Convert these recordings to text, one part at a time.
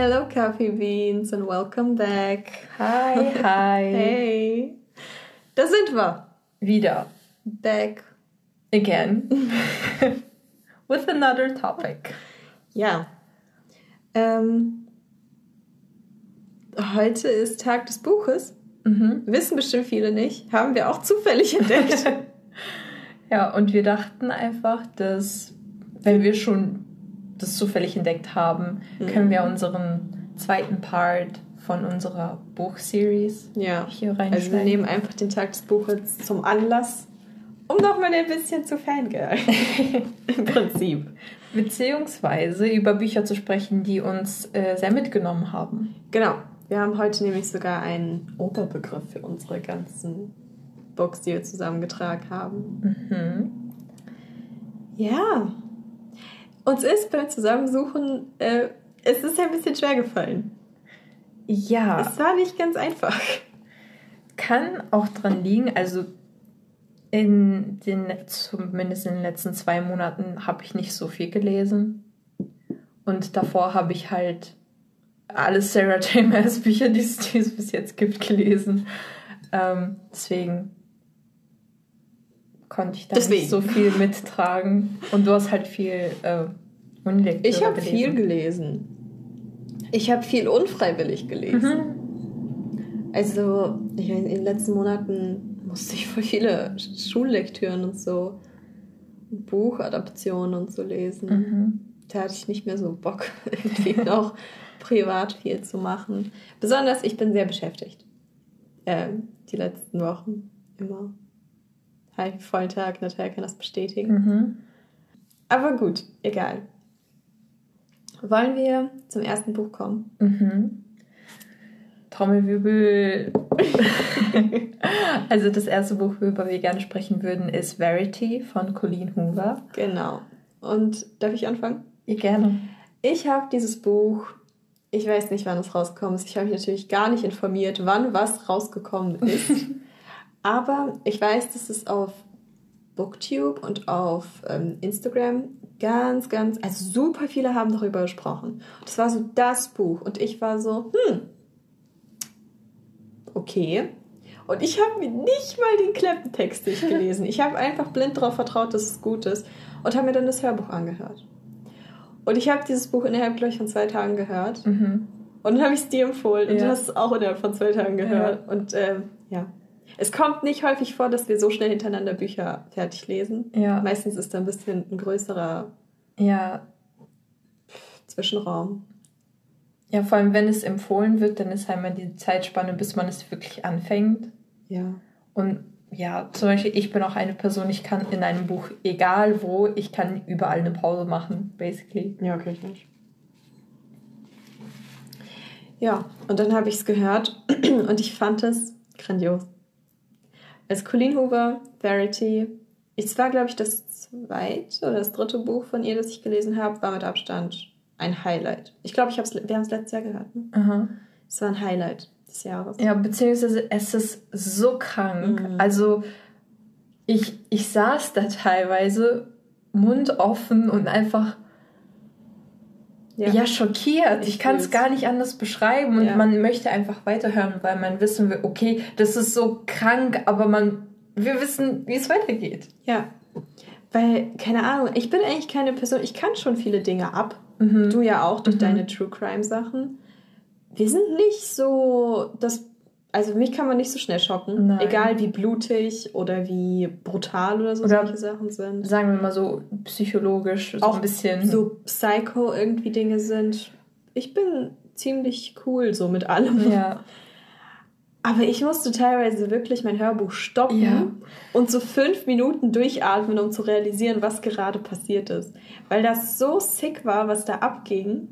Hello, Coffee Beans, and welcome back. Hi, hi. Hey. Da sind wir. Wieder. Back. Again. With another topic. Ja. Ähm, heute ist Tag des Buches. Mhm. Wissen bestimmt viele nicht. Haben wir auch zufällig entdeckt. Ja, und wir dachten einfach, dass, wenn wir schon das zufällig entdeckt haben, können wir unseren zweiten Part von unserer Buchseries ja. hier Also wir nehmen einfach den Tag des Buches zum Anlass, um nochmal ein bisschen zu fangirl. Im Prinzip. Beziehungsweise über Bücher zu sprechen, die uns äh, sehr mitgenommen haben. Genau. Wir haben heute nämlich sogar einen Oberbegriff für unsere ganzen Books, die wir zusammengetragen haben. Mhm. Ja. Uns ist beim Zusammensuchen, äh, es ist ein bisschen schwer gefallen. Ja, Es war nicht ganz einfach. kann auch dran liegen, also in den, zumindest in den letzten zwei Monaten habe ich nicht so viel gelesen. Und davor habe ich halt alle Sarah J. Maas Bücher, die es, die es bis jetzt gibt, gelesen. Ähm, deswegen konnte ich da Deswegen. nicht so viel mittragen. Und du hast halt viel äh, Unilektüre Ich habe viel gelesen. Ich habe viel unfreiwillig gelesen. Mhm. Also, ich meine, in den letzten Monaten musste ich voll viele Schullektüren und so, Buchadaptionen und so lesen. Mhm. Da hatte ich nicht mehr so Bock, irgendwie noch privat viel zu machen. Besonders, ich bin sehr beschäftigt. Ähm, die letzten Wochen immer. Halt, vollen Tag, Natalia kann das bestätigen. Mhm. Aber gut, egal. Wollen wir zum ersten Buch kommen? Mhm. Trommelwirbel. also das erste Buch, worüber wir gerne sprechen würden, ist Verity von Colleen Hoover. Genau. Und darf ich anfangen? Ihr gerne. Ich habe dieses Buch, ich weiß nicht, wann es rausgekommen ist. Ich habe mich natürlich gar nicht informiert, wann was rausgekommen ist. Aber ich weiß, dass es auf Booktube und auf ähm, Instagram ganz, ganz, also super viele haben darüber gesprochen. Das war so das Buch. Und ich war so, hm, okay. Und ich habe mir nicht mal den Klappentext durchgelesen. Ich habe einfach blind darauf vertraut, dass es gut ist. Und habe mir dann das Hörbuch angehört. Und ich habe dieses Buch innerhalb, glaube ich, von zwei Tagen gehört. Mhm. Und dann habe ich es dir empfohlen. Und Ja. du hast es auch innerhalb von zwei Tagen gehört. Und ähm, ja. Es kommt nicht häufig vor, dass wir so schnell hintereinander Bücher fertig lesen. Ja. Meistens ist da ein bisschen ein größerer Ja. Zwischenraum. Ja, vor allem wenn es empfohlen wird, dann ist halt mal die Zeitspanne, bis man es wirklich anfängt. Ja. Und ja, zum Beispiel, ich bin auch eine Person, ich kann in einem Buch, egal wo, ich kann überall eine Pause machen, basically. Ja, okay, ich nicht. Ja, und dann habe ich es gehört und ich fand es grandios. Als Colleen Hoover, Verity, es war, glaube ich, das zweite oder das dritte Buch von ihr, das ich gelesen habe, war mit Abstand ein Highlight. Ich glaube, ich hab's, wir haben es letztes Jahr gehört. Ne? Aha. Es war ein Highlight des Jahres. Ja, beziehungsweise es ist so krank. Mhm. Also ich, ich saß da teilweise mundoffen und einfach ja, schockiert. Ich, Ich kann es gar nicht anders beschreiben und Ja. man möchte einfach weiterhören, weil man wissen will, okay, das ist so krank, aber man wir wissen, wie es weitergeht. Ja. Weil, keine Ahnung, ich bin eigentlich keine Person, ich kann schon viele Dinge ab. Mhm. Du ja auch durch Mhm. deine True Crime Sachen. Wir sind nicht so, das, also mich kann man nicht so schnell schocken. Nein. Egal wie blutig oder wie brutal oder so Oder- solche Sachen sind. Sagen wir mal so psychologisch, so Auch ein bisschen. So Psycho irgendwie Dinge sind. Ich bin ziemlich cool so mit allem. Ja. Aber ich musste teilweise wirklich mein Hörbuch stoppen Ja. und so fünf Minuten durchatmen, um zu realisieren, was gerade passiert ist. Weil das so sick war, was da abging.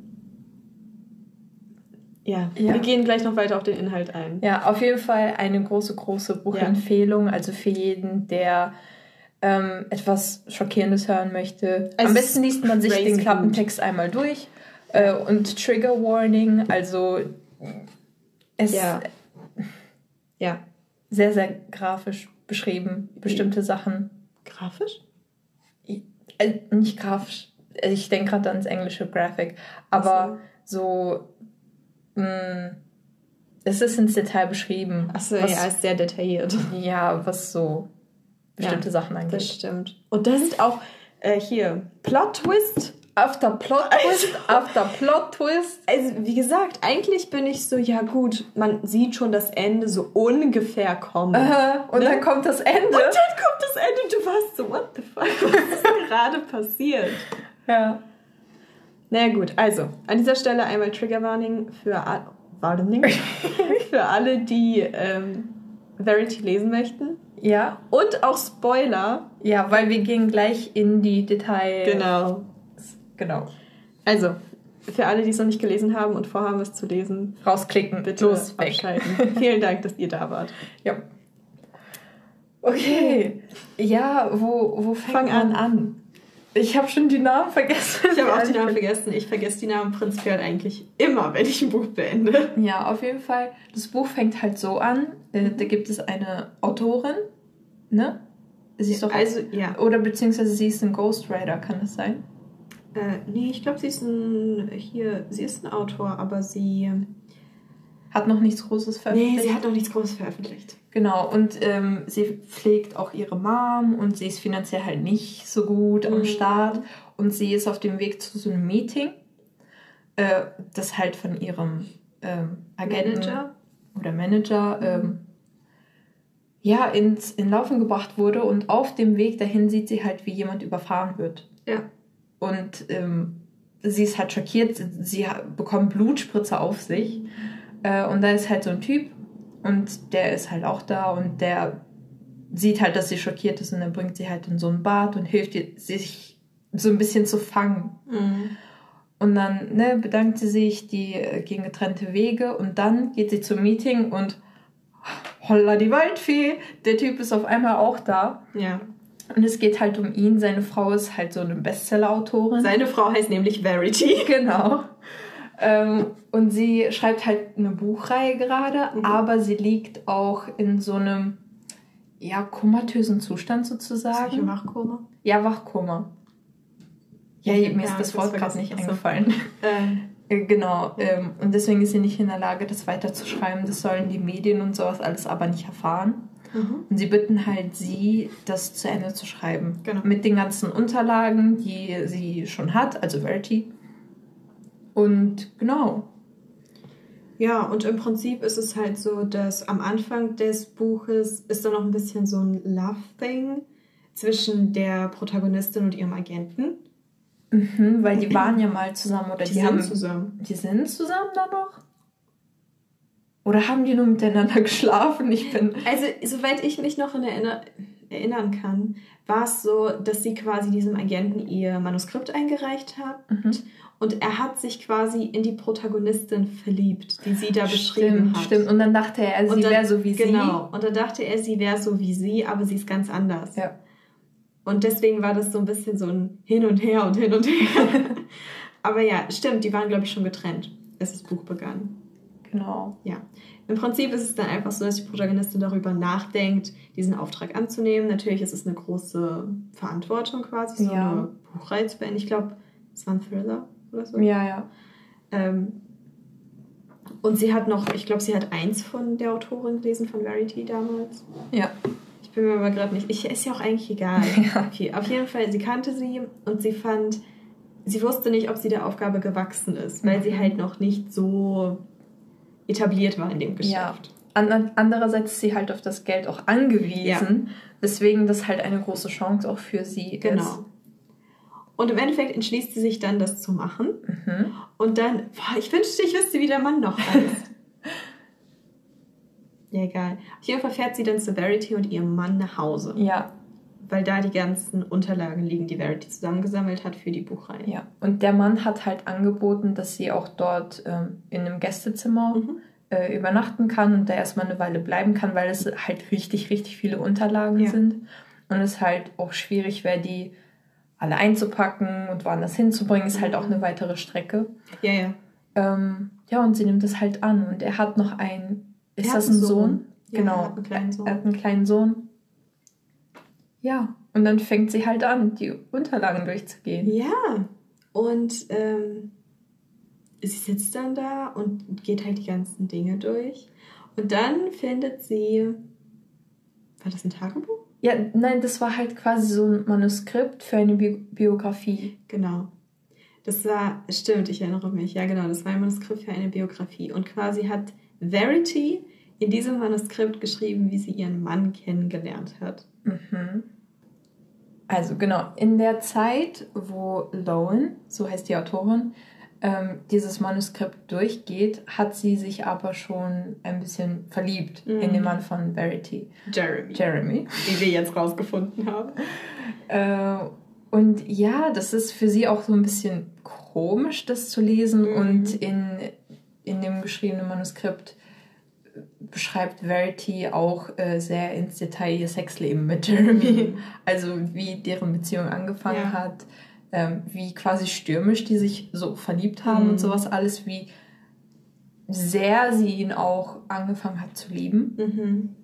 Ja, Ja. wir gehen gleich noch weiter auf den Inhalt ein. Ja, auf jeden Fall eine große, große Buchempfehlung. Also für jeden, der ähm, etwas Schockierendes hören möchte. Also Am besten liest man sich den gut. Klappentext einmal durch. Äh, und Trigger Warning, also es Ja. Ja. sehr, sehr grafisch beschrieben, bestimmte Sachen. Grafisch? Äh, nicht grafisch, ich denke gerade ans englische Graphic, aber so mh, es ist ins Detail beschrieben. Achso, ja, ist sehr detailliert. Ja, was so bestimmte Ja, Sachen angeht. Das stimmt. Und da sind auch äh, hier Plot-Twist. After Plot Twist, after Plot Twist. Also, wie gesagt, eigentlich bin ich so, ja gut, man sieht schon das Ende so ungefähr kommen. Äh, und Ne? dann kommt das Ende. Und dann kommt das Ende und du warst so, what the fuck, was ist gerade passiert? Ja. Naja gut, also an dieser Stelle einmal Triggerwarning für, a- Warning für alle, die ähm, Verity lesen möchten. Ja. Und auch Spoiler. Ja, weil wir gehen gleich in die Details. Genau. Genau. Also, für alle, die es noch nicht gelesen haben und vorhaben, es zu lesen, Rausklicken. bitte Los, weg. abschalten. Vielen Dank, dass ihr da wart. Ja. Okay. Ja, wo, wo fängt Fang man an. an? Ich habe schon die Namen vergessen. Ich habe auch die Namen vergessen. Ich vergesse die Namen prinzipiell eigentlich immer, wenn ich ein Buch beende. Ja, auf jeden Fall. Das Buch fängt halt so an. Äh, da gibt es eine Autorin, ne? Sie ist doch Also, ja. oder beziehungsweise sie ist ein Ghostwriter, kann das sein? Äh, nee, ich glaube, sie ist ein, hier, sie ist ein Autor, aber sie, Hat noch nichts Großes nee, veröffentlicht. sie hat noch nichts Großes veröffentlicht. Genau, und ähm, sie pflegt auch ihre Mom und sie ist finanziell halt nicht so gut am Mhm. Start. Und sie ist auf dem Weg zu so einem Meeting, äh, das halt von ihrem ähm, Agenten Manager? oder Manager ähm, ja, ins in Laufen gebracht wurde. Und auf dem Weg dahin sieht sie halt, wie jemand überfahren wird. Ja. Und ähm, sie ist halt schockiert, sie bekommt Blutspritze auf sich. Äh, und da ist halt so ein Typ und der ist halt auch da und der sieht halt, dass sie schockiert ist und dann bringt sie halt in so ein Bad und hilft ihr, sich so ein bisschen zu fangen. Und dann ne, bedankt sie sich, die äh, gehen getrennte Wege und dann geht sie zum Meeting und holla die Waldfee, der Typ ist auf einmal auch da. Ja. Und es geht halt um ihn. Seine Frau ist halt so eine Bestseller-Autorin. Seine Frau heißt nämlich Verity. Genau. Ähm, und sie schreibt halt eine Buchreihe gerade, Mhm. aber sie liegt auch in so einem ja, komatösen Zustand sozusagen. Wachkoma? Ja, Wachkoma. Ja, Ja, mir ist ja, das ich Wort gerade nicht eingefallen. Ähm, Äh, Genau, ähm, und deswegen ist sie nicht in der Lage, das weiterzuschreiben. Das sollen die Medien und sowas alles aber nicht erfahren. Und sie bitten halt sie, das zu Ende zu schreiben. Genau. Mit den ganzen Unterlagen, die sie schon hat, also Verity. Und genau. Ja, und im Prinzip ist es halt so, dass am Anfang des Buches ist da noch ein bisschen so ein Love-Thing zwischen der Protagonistin und ihrem Agenten. Mhm, weil die waren ja mal zusammen oder die, Die, haben. sind zusammen. Die sind zusammen dann noch? Oder haben die nur miteinander geschlafen? Ich bin. Also, soweit ich mich noch in erinner erinnern kann, war es so, dass sie quasi diesem Agenten ihr Manuskript eingereicht hat. Mhm. Und er hat sich quasi in die Protagonistin verliebt, die sie da beschrieben Stimmt, hat. stimmt. Und dann dachte er, sie dann- wäre so wie Genau. Und da dachte er, sie wäre so wie sie, aber sie ist ganz anders. sie. Ja. Und deswegen war das so ein bisschen so ein Hin und Her und Hin und Her. aber ja, stimmt, die waren, glaube ich, schon getrennt, als das Buch begann. Genau. Ja. Im Prinzip ist es dann einfach so, dass die Protagonistin darüber nachdenkt, diesen Auftrag anzunehmen. Natürlich ist es eine große Verantwortung quasi, so Ja. eine Buchreihe zu beenden. Ich glaube, es war ein Thriller oder so. Ja, ja. Ähm, und sie hat noch, ich glaube, sie hat eins von der Autorin gelesen, von Verity damals. Ja. Ich bin mir aber gerade nicht. Ich, ist ja auch eigentlich egal. Ja. Okay, auf jeden Fall, sie kannte sie und sie fand, sie wusste nicht, ob sie der Aufgabe gewachsen ist, weil sie Mhm. halt noch nicht so etabliert war in dem Geschäft. An, andererseits ist sie halt auf das Geld auch angewiesen, weswegen das halt eine große Chance auch für sie Genau. Und im Endeffekt entschließt sie sich dann, das zu machen. Mhm. Und dann, boah, ich wünschte, ich wüsste, wie der Mann noch heißt. ja, egal. Auf jeden Fall fährt sie dann zu Verity und ihrem Mann nach Hause. Ja, Weil da die ganzen Unterlagen liegen, die Verity zusammengesammelt hat für die Buchreihe. ja. Und der Mann hat halt angeboten, dass sie auch dort ähm, in einem Gästezimmer Mhm. äh, übernachten kann und da erstmal eine Weile bleiben kann, weil es halt richtig, richtig viele Unterlagen Ja. sind. Und es halt auch schwierig wäre, die alle einzupacken und woanders hinzubringen, ist halt auch eine weitere Strecke. Ja, ja. Ähm, ja, und sie nimmt es halt an. Und er hat noch einen. Ist das ein Sohn? Sohn. Ja, genau. er hat einen kleinen Sohn. Er hat einen kleinen Sohn. Ja. Und dann fängt sie halt an, die Unterlagen durchzugehen. Ja. Und ähm, sie sitzt dann da und geht halt die ganzen Dinge durch. Und dann findet sie. War das ein Tagebuch? Ja, nein, das war halt quasi so ein Manuskript für eine Bi Biografie. Genau. Das war, stimmt, ich erinnere mich. Ja, genau, das war ein Manuskript für eine Biografie. Und quasi hat Verity in diesem Manuskript geschrieben, wie sie ihren Mann kennengelernt hat. Mhm. Also genau, in der Zeit, wo Lowen, so heißt die Autorin, ähm, dieses Manuskript durchgeht, hat sie sich aber schon ein bisschen verliebt mhm. in den Mann von Verity. Jeremy. Jeremy. Wie wir jetzt rausgefunden haben. Äh, und ja, das ist für sie auch so ein bisschen komisch, das zu lesen. Mhm. Und in, in dem geschriebenen Manuskript beschreibt Verity auch äh, sehr ins Detail ihr Sexleben mit Jeremy. Mhm. Also wie deren Beziehung angefangen ja. hat, ähm, wie quasi stürmisch die sich so verliebt haben mhm. und sowas alles, wie sehr sie ihn auch angefangen hat zu lieben. Mhm.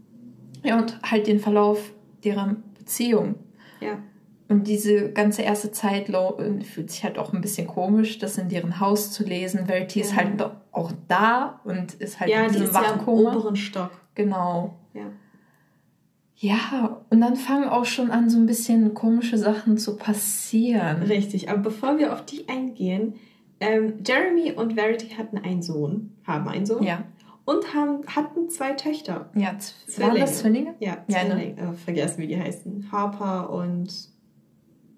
Ja, und halt den Verlauf deren Beziehung. Ja. Und diese ganze erste Zeit äh, fühlt sich halt auch ein bisschen komisch, das in deren Haus zu lesen. Verity ja. ist halt auch da und ist halt ja, in diesem die ist Wachkoma. Ja im oberen Stock. Genau. Ja. Ja, und dann fangen auch schon an, so ein bisschen komische Sachen zu passieren. Richtig, aber bevor wir auf die eingehen, ähm, Jeremy und Verity hatten einen Sohn, haben einen Sohn. Ja. Und haben, hatten zwei Töchter. Ja, Zwillinge. Waren das Zwillinge? Ja, Zwillinge. Ja, ne? vergessen, wie die heißen. Harper und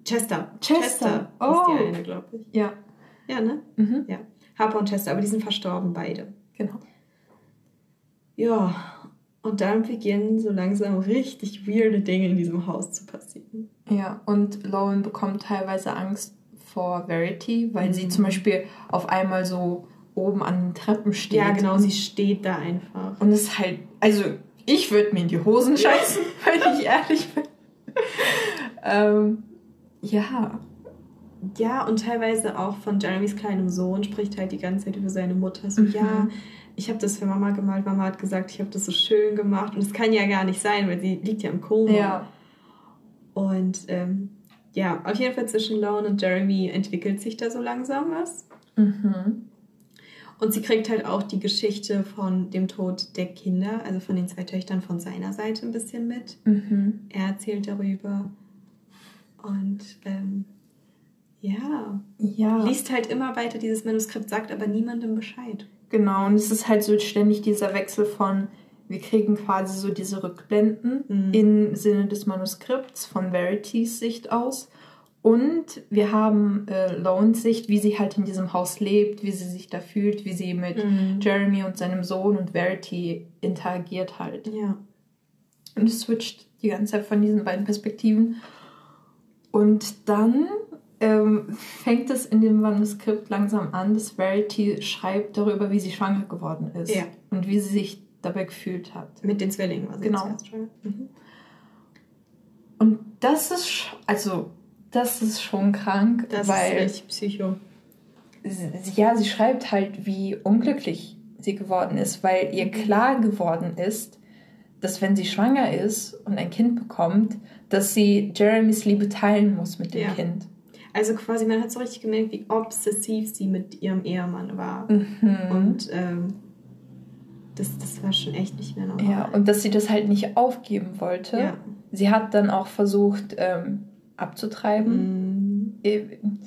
Chester. Chester. Chester oh. ist die eine, glaube ich. Ja. Ja, ne? Mhm. Ja. Harper und Chester, aber die sind verstorben, beide. Genau. Ja, und dann beginnen so langsam richtig weirde Dinge in diesem Haus zu passieren. Ja, und Lauren bekommt teilweise Angst vor Verity, weil mhm. sie zum Beispiel auf einmal so oben an den Treppen steht. Ja, genau, sie steht da einfach. Und es ist halt, also ich würde mir in die Hosen scheißen, wenn ich ehrlich bin. ähm, ja. Ja, und teilweise auch von Jeremys kleinem Sohn spricht halt die ganze Zeit über seine Mutter. So, mhm. ja, ich habe das für Mama gemalt. Mama hat gesagt, ich habe das so schön gemacht. Und es kann ja gar nicht sein, weil sie liegt ja im Koma. Ja. Und ähm, ja, auf jeden Fall zwischen Lone und Jeremy entwickelt sich da so langsam was. Mhm. Und sie kriegt halt auch die Geschichte von dem Tod der Kinder, also von den zwei Töchtern von seiner Seite ein bisschen mit. Mhm. Er erzählt darüber. Und ähm, ja, ja, liest halt immer weiter dieses Manuskript, sagt aber niemandem Bescheid. Genau, und es ist halt so ständig dieser Wechsel von, wir kriegen quasi so diese Rückblenden mhm. im Sinne des Manuskripts von Verities Sicht aus. Und wir haben äh, Lones Sicht, wie sie halt in diesem Haus lebt, wie sie sich da fühlt, wie sie mit mhm. Jeremy und seinem Sohn und Verity interagiert halt. Ja. Und es switcht die ganze Zeit von diesen beiden Perspektiven. Und dann ähm, fängt es in dem Manuskript langsam an, dass Verity schreibt darüber, wie sie schwanger geworden ist. Ja. Und wie sie sich dabei gefühlt hat. Mit den Zwillingen war sie genau. Mhm. Und das ist, also, das ist schon krank. Das weil, ist echt psycho. Ja, sie schreibt halt, wie unglücklich sie geworden ist, weil ihr klar geworden ist, dass wenn sie schwanger ist und ein Kind bekommt, dass sie Jeremys Liebe teilen muss mit dem ja. Kind. Also quasi, man hat so richtig gemerkt, wie obsessiv sie mit ihrem Ehemann war. Mhm. Und ähm, das, das war schon echt nicht mehr normal. Ja, und dass sie das halt nicht aufgeben wollte. Ja. Sie hat dann auch versucht, ähm, abzutreiben. Mhm.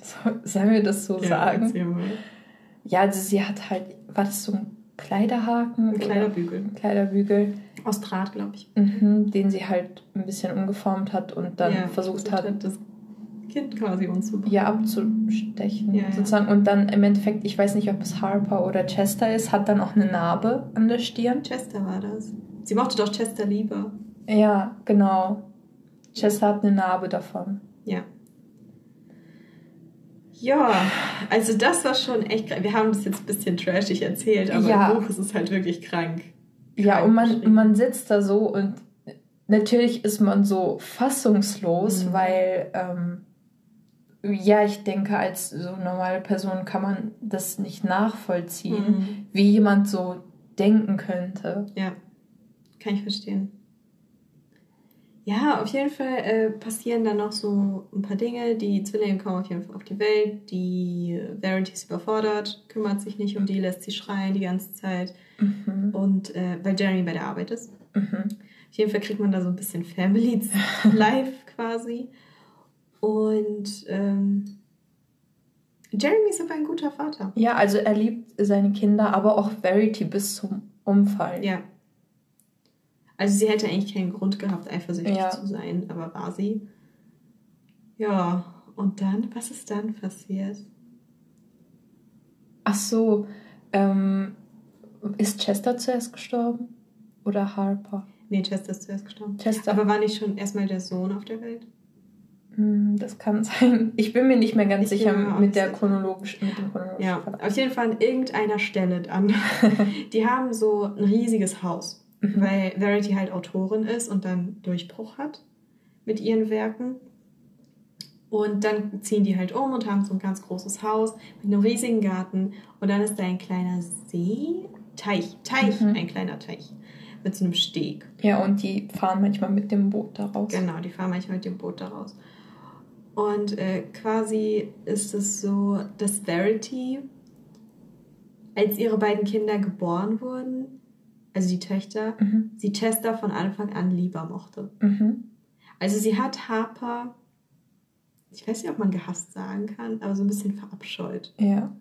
Sollen wir das so ja, sagen? Ja, also sie hat halt, war das so ein Kleiderhaken? Ein Kleiderbügel. Ein Kleiderbügel. Aus Draht, glaube ich. Mhm, den sie halt ein bisschen umgeformt hat und dann ja, versucht hat, hat, das Kind quasi umzubringen. Ja, abzustechen ja, sozusagen. Und dann im Endeffekt, ich weiß nicht, ob es Harper oder Chester ist, hat dann auch eine Narbe an der Stirn. Chester war das. Sie mochte doch Chester lieber. Ja, genau. Chester hat eine Narbe davon. Ja. Ja, also das war schon echt krank. Wir haben das jetzt ein bisschen trashig erzählt, aber ja. im Buch ist es halt wirklich krank. Ja, und man, man sitzt da so und natürlich ist man so fassungslos, mhm. weil ähm, ja, ich denke, als so normale Person kann man das nicht nachvollziehen, mhm. wie jemand so denken könnte. Ja, kann ich verstehen. Ja, auf jeden Fall äh, passieren dann noch so ein paar Dinge. Die Zwillinge kommen auf jeden Fall auf die Welt. Die Verity ist überfordert, kümmert sich nicht um die, lässt sie schreien die ganze Zeit. Mhm. Und äh, weil Jeremy bei der Arbeit ist. Mhm. Auf jeden Fall kriegt man da so ein bisschen Family Life quasi. Und ähm, Jeremy ist aber ein guter Vater. Ja, also er liebt seine Kinder, aber auch Verity bis zum Umfall. Ja. Also sie hätte eigentlich keinen Grund gehabt, eifersüchtig ja. zu sein, aber war sie. Ja, und dann, was ist dann passiert? Ach so, ähm, ist Chester zuerst gestorben? Oder Harper? Nee, Chester ist zuerst gestorben. Chester. Aber war nicht schon erstmal der Sohn auf der Welt? Hm, das kann sein. Ich bin mir nicht mehr ganz ich sicher mit der chronologischen, mit dem chronologischen Ja, Verlauf. auf jeden Fall an irgendeiner Stelle dann. die haben so ein riesiges Haus, mhm. weil Verity halt Autorin ist und dann Durchbruch hat mit ihren Werken. Und dann ziehen die halt um und haben so ein ganz großes Haus mit einem riesigen Garten. Und dann ist da ein kleiner See, Teich, Teich, mhm. ein kleiner Teich mit so einem Steg. Ja, und die fahren manchmal mit dem Boot daraus. Genau, die fahren manchmal mit dem Boot daraus. Und äh, quasi ist es so, dass Verity, als ihre beiden Kinder geboren wurden, also die Töchter, mhm. sie Chester von Anfang an lieber mochte. Mhm. Also sie hat Harper, ich weiß nicht, ob man gehasst sagen kann, aber so ein bisschen verabscheut. Ja.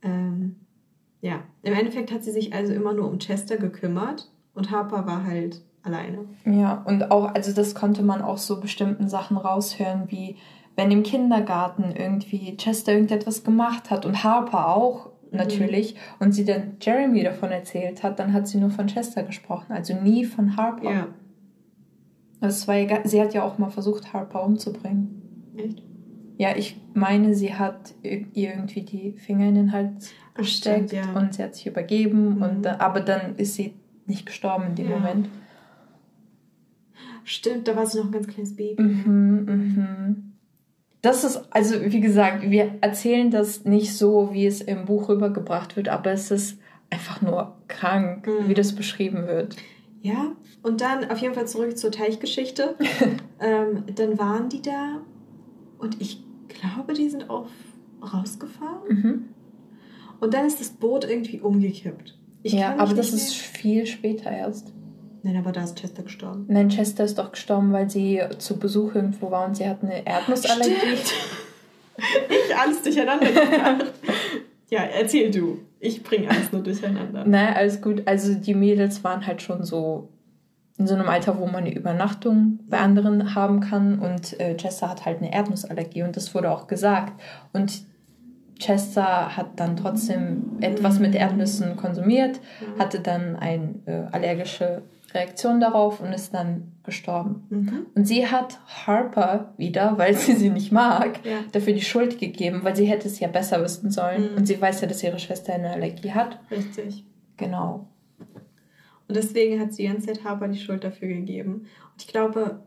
Ähm, ja, im Endeffekt hat sie sich also immer nur um Chester gekümmert und Harper war halt alleine. Ja, und auch, also das konnte man auch so bestimmten Sachen raushören, wie wenn im Kindergarten irgendwie Chester irgendetwas gemacht hat und Harper auch mhm. natürlich mhm. und sie dann Jeremy davon erzählt hat, dann hat sie nur von Chester gesprochen, also nie von Harper. Ja. Das war ja, sie hat ja auch mal versucht, Harper umzubringen. Echt? Ja, ich meine, sie hat ihr irgendwie die Finger in den Hals gesteckt ja. und sie hat sich übergeben, mhm. und, aber dann ist sie nicht gestorben in dem ja. Moment. Stimmt, da war sie noch ein ganz kleines Baby. Mhm, mhm. Das ist, also wie gesagt, wir erzählen das nicht so, wie es im Buch rübergebracht wird, aber es ist einfach nur krank, mhm. wie das beschrieben wird. Ja, und dann auf jeden Fall zurück zur Teichgeschichte. ähm, dann waren die da und ich glaube, die sind auch rausgefahren. Mhm. Und dann ist das Boot irgendwie umgekippt. Ich ja, aber das ist viel später erst. Nein, aber da ist Chester gestorben. Nein, Chester ist doch gestorben, weil sie zu Besuch irgendwo war und sie hat eine Erdnussallergie. ich alles durcheinander Ja, erzähl du. Ich bringe alles nur durcheinander. Nein, alles gut. Also die Mädels waren halt schon so in so einem Alter, wo man eine Übernachtung bei anderen haben kann. Und äh, Chester hat halt eine Erdnussallergie und das wurde auch gesagt. Und Chester hat dann trotzdem etwas mit Erdnüssen konsumiert, hatte dann eine äh, allergische Reaktion darauf und ist dann gestorben. Mhm. Und sie hat Harper wieder, weil sie sie nicht mag, ja. dafür die Schuld gegeben, weil sie hätte es ja besser wissen sollen. Mhm. Und sie weiß ja, dass ihre Schwester eine Allergie hat. Richtig. Genau. Und deswegen hat sie die ganze Zeit Harper die Schuld dafür gegeben. Und ich glaube,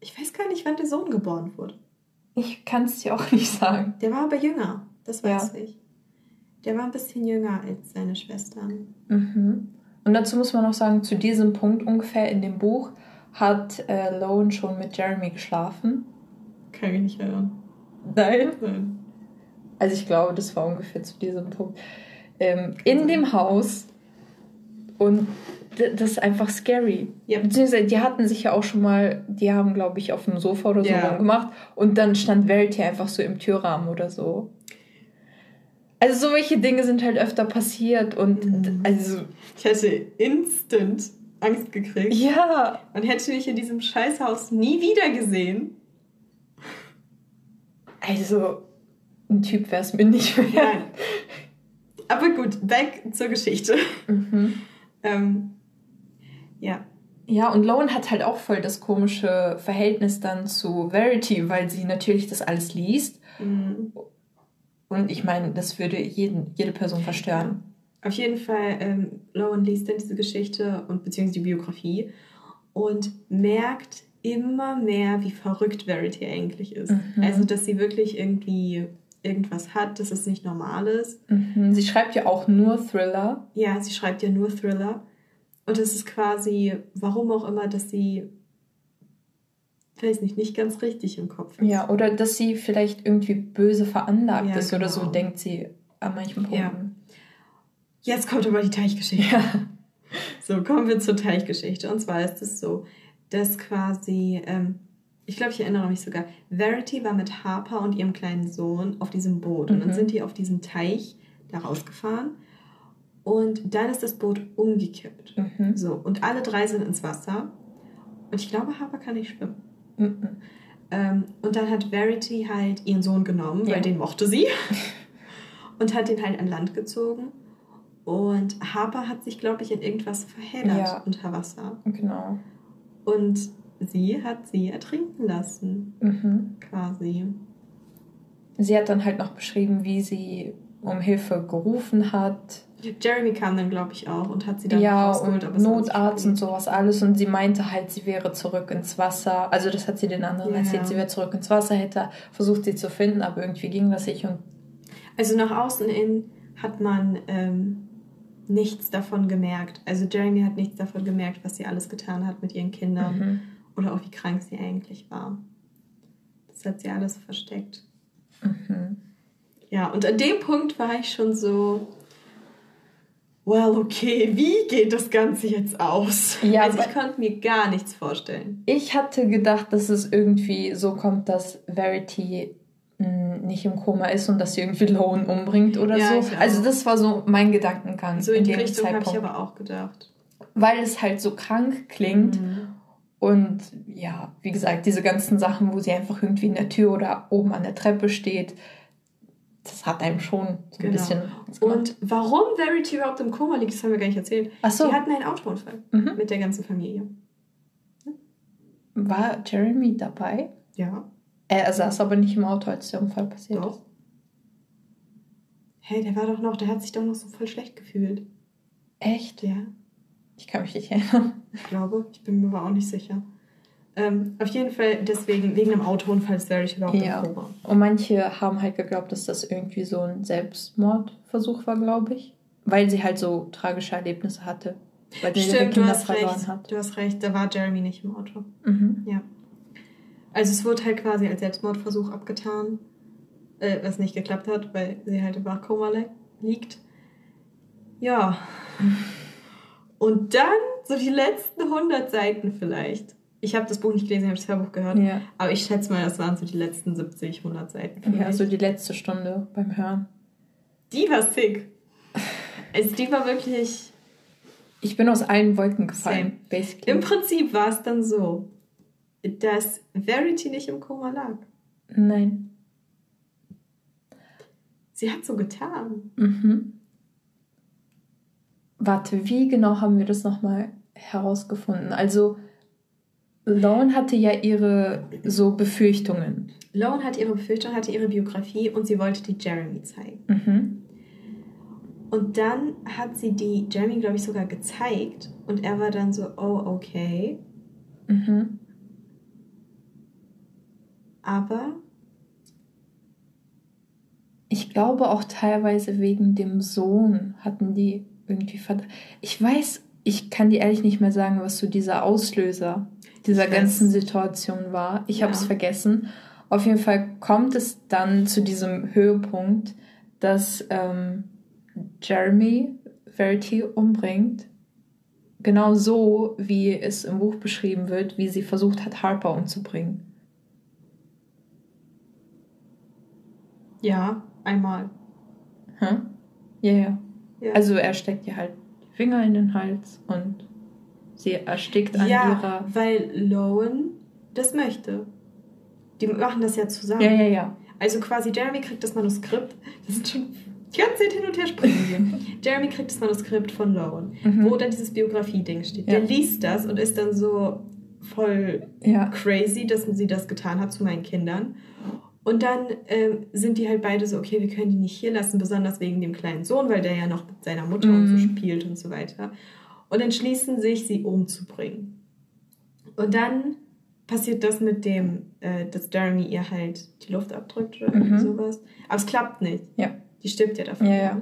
ich weiß gar nicht, wann der Sohn geboren wurde. Ich kann es dir auch nicht sagen. Der war aber jünger, das weiß ja. ich. Der war ein bisschen jünger als seine Schwestern. Mhm. Und dazu muss man noch sagen, zu diesem Punkt ungefähr in dem Buch hat äh, Lowen schon mit Jeremy geschlafen. Kann ich nicht erinnern. Nein? Nein. Also ich glaube, das war ungefähr zu diesem Punkt. Ähm, in dem Haus. Und das ist einfach scary. Ja. Beziehungsweise die hatten sich ja auch schon mal, die haben, glaube ich, auf dem Sofa oder so ja. gemacht. Und dann stand Verity einfach so im Türrahmen oder so. Also solche Dinge sind halt öfter passiert und mhm. also. Ich hätte instant Angst gekriegt. Ja. Man hätte mich in diesem Scheißhaus nie wieder gesehen. Also, ein Typ wäre es mir nicht mehr. Nein. Aber gut, back zur Geschichte. Mhm. ähm, ja. Ja, und Lowen hat halt auch voll das komische Verhältnis dann zu Verity, weil sie natürlich das alles liest. Mhm. Und ich meine, das würde jeden, jede Person verstören. Auf jeden Fall, ähm, Lowen liest dann diese Geschichte und beziehungsweise die Biografie und merkt immer mehr, wie verrückt Verity eigentlich ist. Mhm. Also, dass sie wirklich irgendwie irgendwas hat, dass es nicht normal ist. Mhm. Sie schreibt ja auch nur Thriller. Ja, sie schreibt ja nur Thriller. Und es ist quasi, warum auch immer, dass sie weiß nicht, nicht ganz richtig im Kopf ist. Ja, oder dass sie vielleicht irgendwie böse veranlagt ja, ist genau. oder so, genau. denkt sie an manchen Punkten. Ja. Jetzt kommt aber die Teichgeschichte. Ja. So, kommen wir zur Teichgeschichte. Und zwar ist es so, dass quasi, ähm, ich glaube, ich erinnere mich sogar, Verity war mit Harper und ihrem kleinen Sohn auf diesem Boot. Und dann mhm. sind die auf diesen Teich da rausgefahren. Und dann ist das Boot umgekippt. Mhm. So, und alle drei sind ins Wasser. Und ich glaube, Harper kann nicht schwimmen. Ähm, und dann hat Verity halt ihren Sohn genommen, weil ja. den mochte sie. und hat ihn halt an Land gezogen. Und Harper hat sich, glaube ich, in irgendwas verheddert ja. unter Wasser. Genau. Und sie hat sie ertrinken lassen. Mhm. Quasi. Sie hat dann halt noch beschrieben, wie sie um Hilfe gerufen hat. Jeremy kam dann, glaube ich, auch und hat sie dann ja, rausgeholt. und Notarzt und sowas alles. Und sie meinte halt, sie wäre zurück ins Wasser. Also das hat sie den anderen ja. erzählt. Sie wäre zurück ins Wasser, hätte versucht, sie zu finden, aber irgendwie ging das nicht. Und also nach außen hin hat man ähm, nichts davon gemerkt. Also Jeremy hat nichts davon gemerkt, was sie alles getan hat mit ihren Kindern. Mhm. Oder auch wie krank sie eigentlich war. Das hat sie alles versteckt. Mhm. Ja, und an dem Punkt war ich schon so, well, okay, wie geht das Ganze jetzt aus? Ja, also ich konnte mir gar nichts vorstellen. Ich hatte gedacht, dass es irgendwie so kommt, dass Verity hm, nicht im Koma ist und dass sie irgendwie Loan umbringt oder ja, so. Also das war so mein Gedankengang. So in, in die Richtung habe ich aber auch gedacht. Weil es halt so krank klingt. Mhm. Und ja, wie gesagt, diese ganzen Sachen, wo sie einfach irgendwie in der Tür oder oben an der Treppe steht, das hat einem schon so ein genau. bisschen. Und warum Verity überhaupt im Koma liegt, das haben wir gar nicht erzählt. Ach so. Die hatten einen Autounfall mhm. mit der ganzen Familie. War Jeremy dabei? Ja. Er saß aber nicht im Auto, als der Unfall passiert doch. ist. Hey, der war doch noch, der hat sich doch noch so voll schlecht gefühlt. Echt? Ja. Ich kann mich nicht erinnern. Ich glaube, ich bin mir aber auch nicht sicher. Ähm, auf jeden Fall deswegen, wegen einem Autounfall ist Verity überhaupt ja. im Koma. Und manche haben halt geglaubt, dass das irgendwie so ein Selbstmordversuch war, glaube ich. Weil sie halt so tragische Erlebnisse hatte. Weil sie Stimmt, Kinder du hast verloren recht. hat. Du hast recht, da war Jeremy nicht im Auto. Mhm. Ja. Also es wurde halt quasi als Selbstmordversuch abgetan, äh, was nicht geklappt hat, weil sie halt im Wachkoma liegt. Ja. Und dann so die letzten 100 Seiten vielleicht ich habe das Buch nicht gelesen, ich habe das Hörbuch gehört. Ja. Aber ich schätze mal, das waren so die letzten 70, 100 Seiten. Ja, so die letzte Stunde beim Hören. Die war sick. Also die war wirklich. Ich bin aus allen Wolken gefallen, basically. Im Prinzip war es dann so, dass Verity nicht im Koma lag. Nein. Sie hat so getan. Mhm. Warte, wie genau haben wir das nochmal herausgefunden? Also Lone hatte ja ihre so Befürchtungen. Lone hatte ihre Befürchtungen, hatte ihre Biografie und sie wollte die Jeremy zeigen. Mhm. Und dann hat sie die Jeremy, glaube ich, sogar gezeigt und er war dann so, oh, okay. Mhm. Aber ich glaube auch teilweise wegen dem Sohn hatten die irgendwie Verdacht. Ich weiß, ich kann dir ehrlich nicht mehr sagen, was so dieser Auslöser dieser ganzen Situation war. Ich ja. habe es vergessen. Auf jeden Fall kommt es dann zu diesem Höhepunkt, dass ähm, Jeremy Verity umbringt. Genau so, wie es im Buch beschrieben wird, wie sie versucht hat, Harper umzubringen. Ja, einmal. Hä? Ja, ja. ja. Also er steckt ihr halt Finger in den Hals und Sie erstickt an ja, ihrer. Weil Lowen das möchte. Die machen das ja zusammen. Ja, ja, ja. Also quasi Jeremy kriegt das Manuskript. Das ist schon die ganze Zeit hin und her springen wir. Jeremy kriegt das Manuskript von Lowen, mhm. wo dann dieses Biografie-Ding steht. Ja. Der liest das und ist dann so voll ja. crazy, dass sie das getan hat zu meinen Kindern. Und dann ähm, sind die halt beide so, okay, wir können die nicht hier lassen, besonders wegen dem kleinen Sohn, weil der ja noch mit seiner Mutter mhm. und so mhm. spielt und so weiter und entschließen sich, sie umzubringen. Und dann passiert das mit dem, äh, dass Jeremy ihr halt die Luft abdrückt oder mhm. sowas. Aber es klappt nicht. Ja. Die stirbt ja davon ja, ja.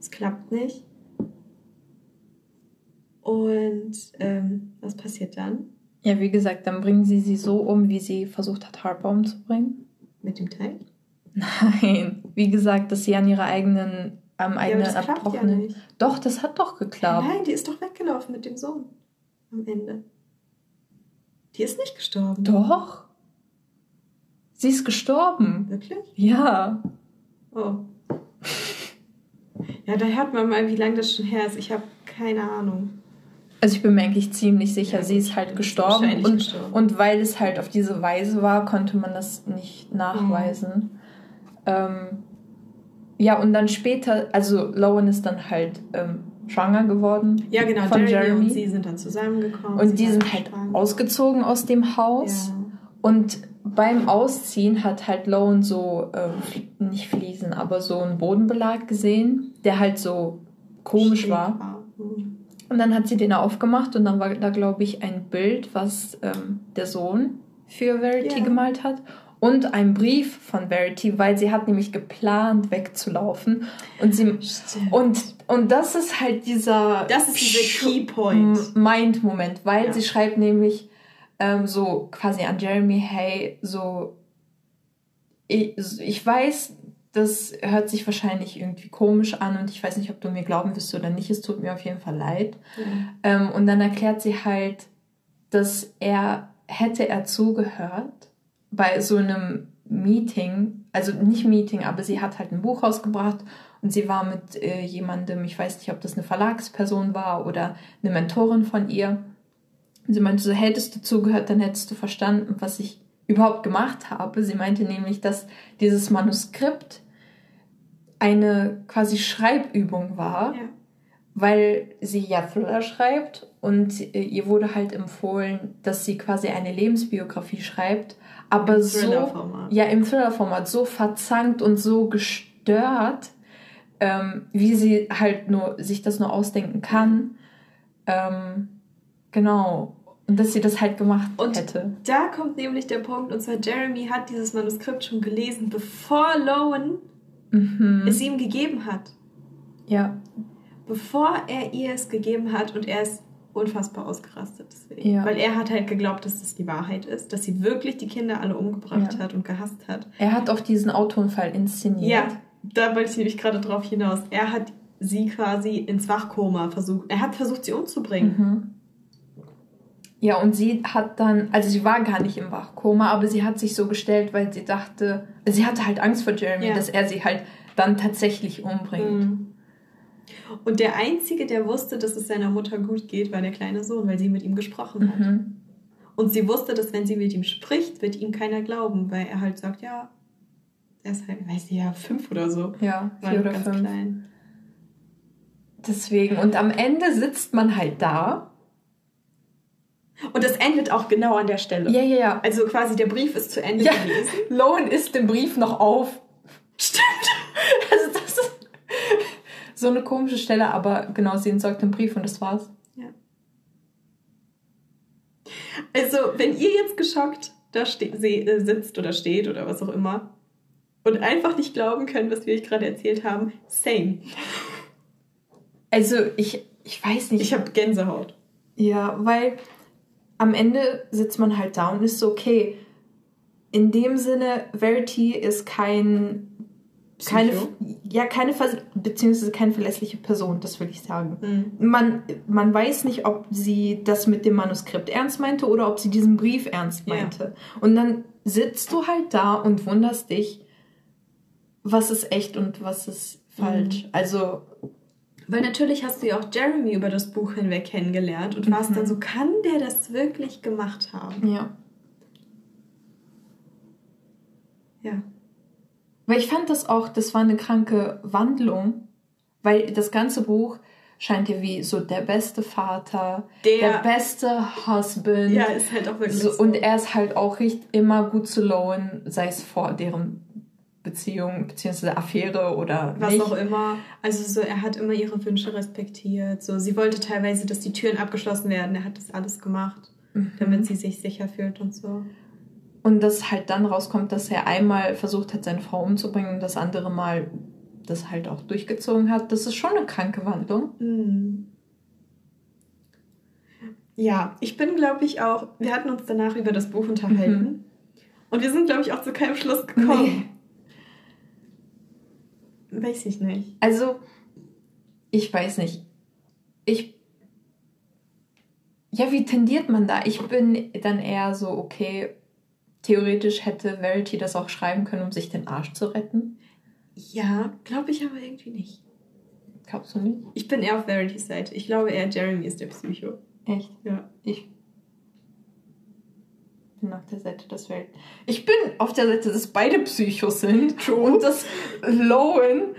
Es klappt nicht. Und ähm, was passiert dann? Ja, wie gesagt, dann bringen sie sie so um, wie sie versucht hat, Harper umzubringen. Mit dem Teil? Nein, wie gesagt, dass sie an ihre eigenen, am eigenen ja erbrochenen. nicht. Doch, das hat doch geklappt. Nein, die ist doch weggelaufen mit dem Sohn. Am Ende. Die ist nicht gestorben. Doch. Sie ist gestorben. Wirklich? Ja. Oh. Ja, da hört man mal, wie lange das schon her ist. Ich habe keine Ahnung. Also ich bin mir eigentlich ziemlich sicher, Ja, sie ist halt gestorben. Und, gestorben. und weil es halt auf diese Weise war, konnte man das nicht nachweisen. Ähm, ja, und dann später, also Lowen ist dann halt ähm, schwanger geworden. Ja, genau. Von Jeremy, Jeremy. und sie sind dann zusammengekommen. Und die sind halt schwanger. ausgezogen aus dem Haus. Ja. Und beim Ausziehen hat halt Lowen so, Fl- nicht Fliesen, aber so einen Bodenbelag gesehen, der halt so komisch Schräg war. Mhm. Und dann hat sie den aufgemacht und dann war da, glaube ich, ein Bild, was ähm, der Sohn für Verity Ja. gemalt hat. Und ein Brief von Verity, weil sie hat nämlich geplant, wegzulaufen. Und sie. Stimmt. Und, und das ist halt dieser. Das ist dieser Keypoint. Mind-Moment, weil Ja. sie schreibt nämlich ähm, so quasi an Jeremy, hey, so. Ich, ich weiß, das hört sich wahrscheinlich irgendwie komisch an und ich weiß nicht, ob du mir glauben wirst oder nicht. Es tut mir auf jeden Fall leid. Ähm, und dann erklärt sie halt, dass er, hätte er zugehört bei so einem Meeting, also nicht Meeting, aber sie hat halt ein Buch rausgebracht und sie war mit äh, jemandem, ich weiß nicht, ob das eine Verlagsperson war oder eine Mentorin von ihr. Und sie meinte so, hättest du zugehört, dann hättest du verstanden, was ich überhaupt gemacht habe. Sie meinte nämlich, dass dieses Manuskript eine quasi Schreibübung war Ja. weil sie ja Thriller schreibt und äh, ihr wurde halt empfohlen, dass sie quasi eine Lebensbiografie schreibt, aber so Thriller-Format. ja im Thriller-Format so verzankt und so gestört, ähm, wie sie halt nur sich das nur ausdenken kann. Ähm, genau. Und dass sie das halt gemacht Und hätte. Da kommt nämlich der Punkt, und zwar Jeremy hat dieses Manuskript schon gelesen, bevor Lowen Mhm. es ihm gegeben hat. Ja, Bevor er ihr es gegeben hat und er ist unfassbar ausgerastet deswegen. Ja. Weil er hat halt geglaubt, dass das die Wahrheit ist, dass sie wirklich die Kinder alle umgebracht Ja. hat und gehasst hat. er hat auch diesen Autounfall inszeniert. Ja, da wollte ich nämlich gerade drauf hinaus. Er hat sie quasi ins Wachkoma versucht. Er hat versucht, sie umzubringen. Mhm. Ja, und sie hat dann, also sie war gar nicht im Wachkoma, aber sie hat sich so gestellt, weil sie dachte, sie hatte halt Angst vor Jeremy, Ja. dass er sie halt dann tatsächlich umbringt. Mhm. Und der Einzige, der wusste, dass es seiner Mutter gut geht, war der kleine Sohn, weil sie mit ihm gesprochen hat. Mhm. Und sie wusste, dass wenn sie mit ihm spricht, wird ihm keiner glauben, weil er halt sagt, ja, er ist halt, weiß ich ja, fünf oder so. Ja, War vier noch oder ganz fünf. klein. Deswegen, und am Ende sitzt man halt da. Und das endet auch genau an der Stelle. Ja, ja, ja. Also quasi der Brief ist zu Ende Ja, gewesen. Lowen isst den Brief noch auf. Stimmt. Also das ist so eine komische Stelle, aber genau, sie entsorgt den Brief und das war's. Also, wenn ihr jetzt geschockt da äh, sitzt oder steht oder was auch immer und einfach nicht glauben könnt, was wir euch gerade erzählt haben, same. Also ich, ich weiß nicht. Ich habe Gänsehaut. Ja, weil am Ende sitzt man halt da und ist so, okay, in dem Sinne, Verity ist kein, keine, ja, keine, beziehungsweise keine verlässliche Person, das will ich sagen. Mhm. Man, man weiß nicht, ob sie das mit dem Manuskript ernst meinte oder ob sie diesen Brief ernst Ja. meinte. Und dann sitzt du halt da und wunderst dich, was ist echt und was ist falsch. Mhm. Also, Weil natürlich hast du ja auch Jeremy über das Buch hinweg kennengelernt und warst Mhm. dann so, kann der das wirklich gemacht haben? ja. Ja. Weil ich fand das auch, das war eine kranke Wandlung, weil das ganze Buch scheint ja wie so der beste Vater, Der- der, beste Husband. Ja, ist halt auch wirklich so, so. Und er ist halt auch richtig immer gut zu Lowen, sei es vor deren Beziehung bzw. Affäre oder was nicht. auch immer. Also so, er hat immer ihre Wünsche respektiert. So, sie wollte teilweise, dass die Türen abgeschlossen werden. Er hat das alles gemacht, Mhm. damit sie sich sicher fühlt und so. Und dass halt dann rauskommt, dass er einmal versucht hat, seine Frau umzubringen und das andere Mal das halt auch durchgezogen hat. Das ist schon eine kranke Wandlung. Mhm. Ja, ich bin, glaube ich, auch. Wir hatten uns danach über das Buch unterhalten. Mhm. Und wir sind, glaube ich, auch zu keinem Schluss gekommen. Nee. Weiß ich nicht. Also, ich weiß nicht. Ich. Ja, wie tendiert man da? Ich bin dann eher so, okay, theoretisch hätte Verity das auch schreiben können, um sich den Arsch zu retten. Ja, glaube ich aber irgendwie nicht. Glaubst du nicht? Ich bin eher auf Verity's Seite. Ich glaube eher, Jeremy ist der Psycho. Echt? Ja. Ich bin auf der Seite des Welt. Ich bin auf der Seite, dass beide Psychos sind. True. Und dass Lowen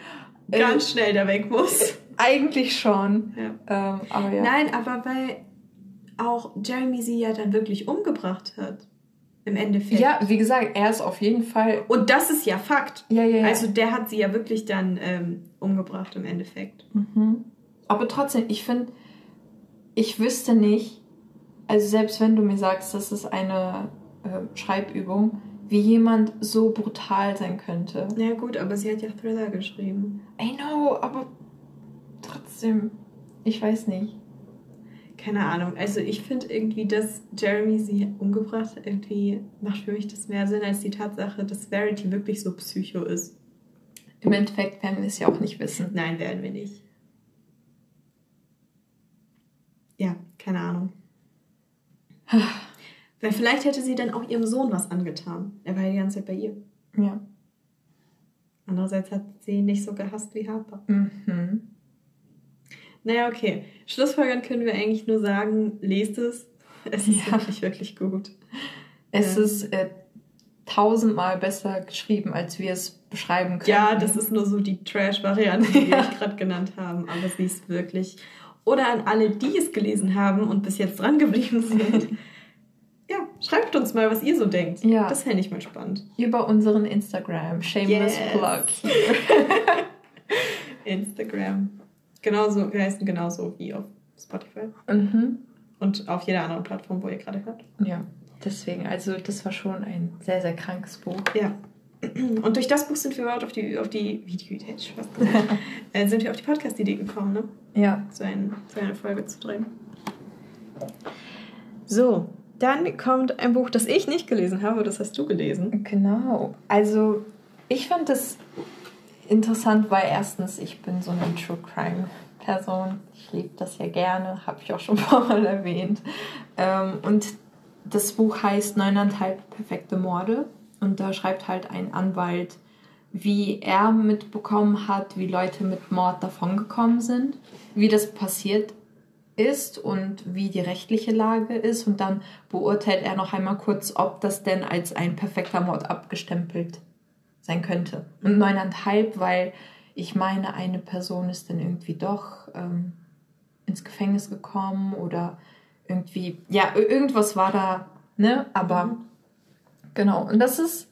äh, ganz schnell da weg muss. Eigentlich schon. Ja. Ähm, aber ja. Nein, aber weil auch Jeremy sie ja dann wirklich umgebracht hat. Im Endeffekt. Ja, wie gesagt, er ist auf jeden Fall. Und das ist ja Fakt. Ja, ja, ja. Also der hat sie ja wirklich dann ähm, umgebracht im Endeffekt. Mhm. Aber trotzdem, ich finde, ich wüsste nicht, also selbst wenn du mir sagst, das ist eine äh, Schreibübung, wie jemand so brutal sein könnte. Ja gut, aber sie hat ja Thriller geschrieben. I know, aber trotzdem, ich weiß nicht. Keine Ahnung. Also ich finde irgendwie, dass Jeremy sie umgebracht hat, irgendwie macht für mich das mehr Sinn als die Tatsache, dass Verity wirklich so psycho ist. Im Endeffekt werden wir es ja auch nicht wissen. Nein, werden wir nicht. Ja, keine Ahnung. Weil vielleicht hätte sie dann auch ihrem Sohn was angetan. Er war ja die ganze Zeit bei ihr. Ja. Andererseits hat sie ihn nicht so gehasst wie Harper. Mhm. Naja, okay. Schlussfolgern können wir eigentlich nur sagen, lest es. Es ist ja. wirklich, wirklich gut. Es ja. ist äh, tausendmal besser geschrieben, als wir es beschreiben können. Ja, das ist nur so die Trash-Variante, die ja. wir gerade genannt haben. Aber sie ist wirklich oder an alle, die es gelesen haben und bis jetzt dran geblieben sind. schreibt uns mal, was ihr so denkt. Ja. Das fände ich mal spannend. Über unseren Instagram. Shameless yes. Plug. Instagram. Genauso, wir heißen genauso wie auf Spotify. Mhm. Und auf jeder anderen Plattform, wo ihr gerade hört. Ja, deswegen, also das war schon ein sehr, sehr krankes Buch. Ja. Und durch das Buch sind wir überhaupt auf die, auf die Video-Idee, äh, sind wir auf die Podcast-Idee gekommen, ne? Ja. So, ein, so eine Folge zu drehen. So, dann kommt ein Buch, das ich nicht gelesen habe, das hast du gelesen. Genau. Also, ich fand das interessant, weil erstens, ich bin so eine True Crime Person. Ich liebe das ja gerne, habe ich auch schon ein Mal erwähnt. Ähm, und das Buch heißt Neuneinhalb perfekte Morde und da schreibt halt ein Anwalt, wie er mitbekommen hat, wie Leute mit Mord davongekommen sind, wie das passiert ist und wie die rechtliche Lage ist. Und dann beurteilt er noch einmal kurz, ob das denn als ein perfekter Mord abgestempelt sein könnte. Und neuneinhalb, weil ich meine, eine Person ist dann irgendwie doch ähm, ins Gefängnis gekommen oder irgendwie, ja, irgendwas war da, ne? Aber mhm. Genau, und das ist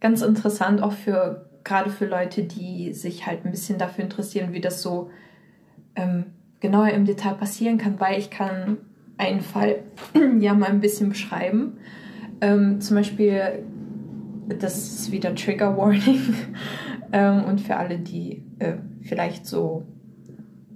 ganz interessant auch für gerade für Leute, die sich halt ein bisschen dafür interessieren, wie das so ähm, genauer im Detail passieren kann, weil ich kann einen Fall ja mal ein bisschen beschreiben. Ähm, zum Beispiel, das ist wieder Trigger Warning ähm, und für alle, die äh, vielleicht so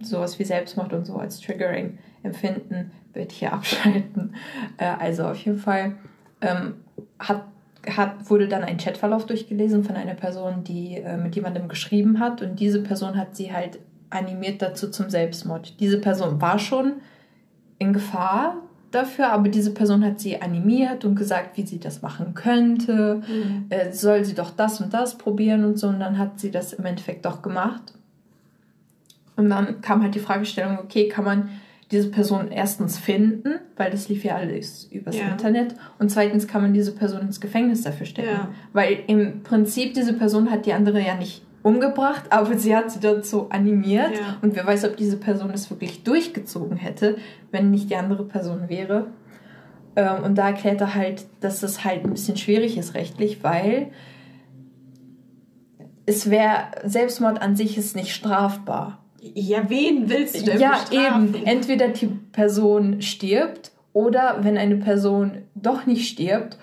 sowas wie Selbstmord und so als Triggering empfinden, wird hier abschalten. Äh, also auf jeden Fall ähm, hat hat, wurde dann ein Chatverlauf durchgelesen von einer Person, die äh, mit jemandem geschrieben hat und diese Person hat sie halt animiert dazu zum Selbstmord. Diese Person war schon in Gefahr dafür, aber diese Person hat sie animiert und gesagt, wie sie das machen könnte, mhm. äh, soll sie doch das und das probieren und so und dann hat sie das im Endeffekt doch gemacht. Und dann kam halt die Fragestellung, okay, kann man diese Person erstens finden, weil das lief ja alles übers ja. Internet. Und zweitens kann man diese Person ins Gefängnis dafür stecken. Ja. Weil im Prinzip diese Person hat die andere ja nicht umgebracht, aber sie hat sie dazu animiert. Ja. Und wer weiß, ob diese Person es wirklich durchgezogen hätte, wenn nicht die andere Person wäre. Ähm, und da erklärt er halt, dass das halt ein bisschen schwierig ist rechtlich, weil es wäre, Selbstmord an sich ist nicht strafbar. Ja, wen willst du denn Ja, bestrafen? eben. Entweder die Person stirbt oder wenn eine Person doch nicht stirbt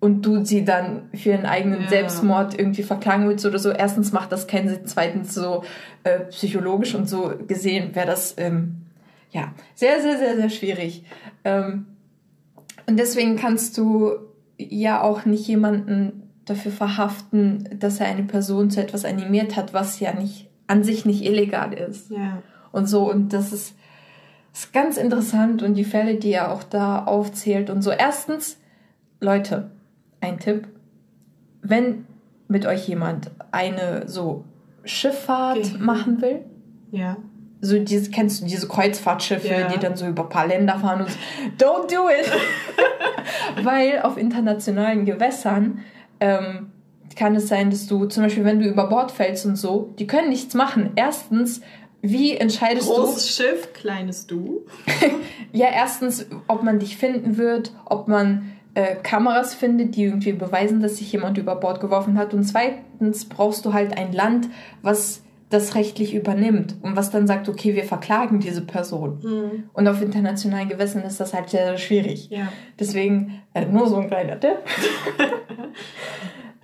und du sie dann für einen eigenen ja. Selbstmord irgendwie verklagen willst oder so. Erstens macht das keinen Sinn. Zweitens so äh, psychologisch und so gesehen wäre das ähm, ja, sehr, sehr, sehr, sehr schwierig. Ähm, und deswegen kannst du ja auch nicht jemanden dafür verhaften, dass er eine Person zu etwas animiert hat, was ja nicht an sich nicht illegal ist. Ja. Und so, und das ist, ist ganz interessant und die Fälle, die er auch da aufzählt und so. Erstens, Leute, ein Tipp. Wenn mit euch jemand eine so Schifffahrt Okay. machen will, Ja. so diese, kennst du diese Kreuzfahrtschiffe, Ja. die dann so über ein paar Länder fahren und so, don't do it! Weil auf internationalen Gewässern ähm, kann es sein, dass du zum Beispiel, wenn du über Bord fällst und so, die können nichts machen. Erstens, wie entscheidest Großes Schiff, kleines Du. du? Ja, erstens, ob man dich finden wird, ob man äh, Kameras findet, die irgendwie beweisen, dass sich jemand über Bord geworfen hat. Und zweitens brauchst du halt ein Land, was das rechtlich übernimmt und was dann sagt, okay, wir verklagen diese Person. Hm. Und auf internationalen Gewässern ist das halt sehr, sehr schwierig. Ja. Deswegen äh, nur so ein kleiner Tipp.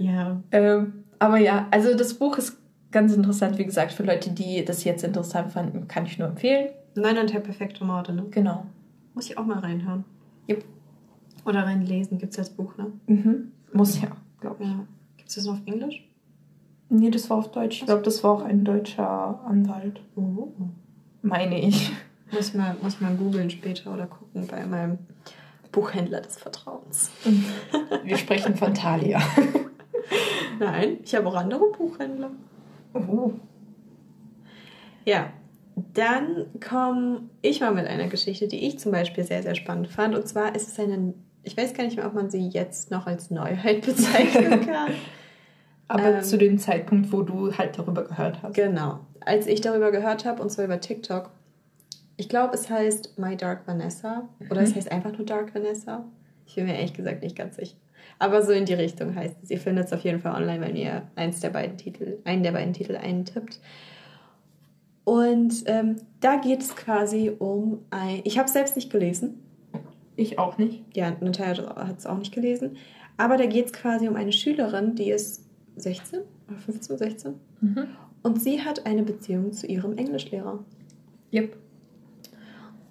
Ja. Ähm, aber ja, also das Buch ist ganz interessant, wie gesagt, für Leute, die das jetzt interessant fanden, kann ich nur empfehlen. Neuneinhalb perfekte Morde, ne? Genau. Muss ich auch mal reinhören. Yep. Oder reinlesen, gibt's das Buch, ne? Mhm. Muss ja, glaube ich. Ja. Gibt's das noch auf Englisch? Nee, das war auf Deutsch. Ich glaube, das war auch ein deutscher Anwalt. Oh. Meine ich. Muss mal, muss mal googeln später oder gucken bei meinem Buchhändler des Vertrauens. Wir sprechen von Thalia. Nein, ich habe auch andere Buchhändler. Oh. Ja, dann komme ich mal mit einer Geschichte, die ich zum Beispiel sehr, sehr spannend fand. Und zwar ist es eine, ich weiß gar nicht mehr, ob man sie jetzt noch als Neuheit bezeichnen kann. Aber Ähm. zu dem Zeitpunkt, wo du halt darüber gehört hast. genau. Als ich darüber gehört habe, und zwar über TikTok, ich glaube, es heißt My Dark Vanessa. Oder es heißt einfach nur Dark Vanessa. Ich bin mir ehrlich gesagt nicht ganz sicher. Aber so in die Richtung heißt es. Ihr findet es auf jeden Fall online, wenn ihr eins der beiden Titel, einen der beiden Titel eintippt. Und ähm, da geht es quasi um ein. Ich habe es selbst nicht gelesen. Ich auch nicht. Ja, Natalia hat es auch nicht gelesen. Aber da geht es quasi um eine Schülerin, die ist 16 oder 15, 16. Mhm. Und sie hat eine Beziehung zu ihrem Englischlehrer. Yep.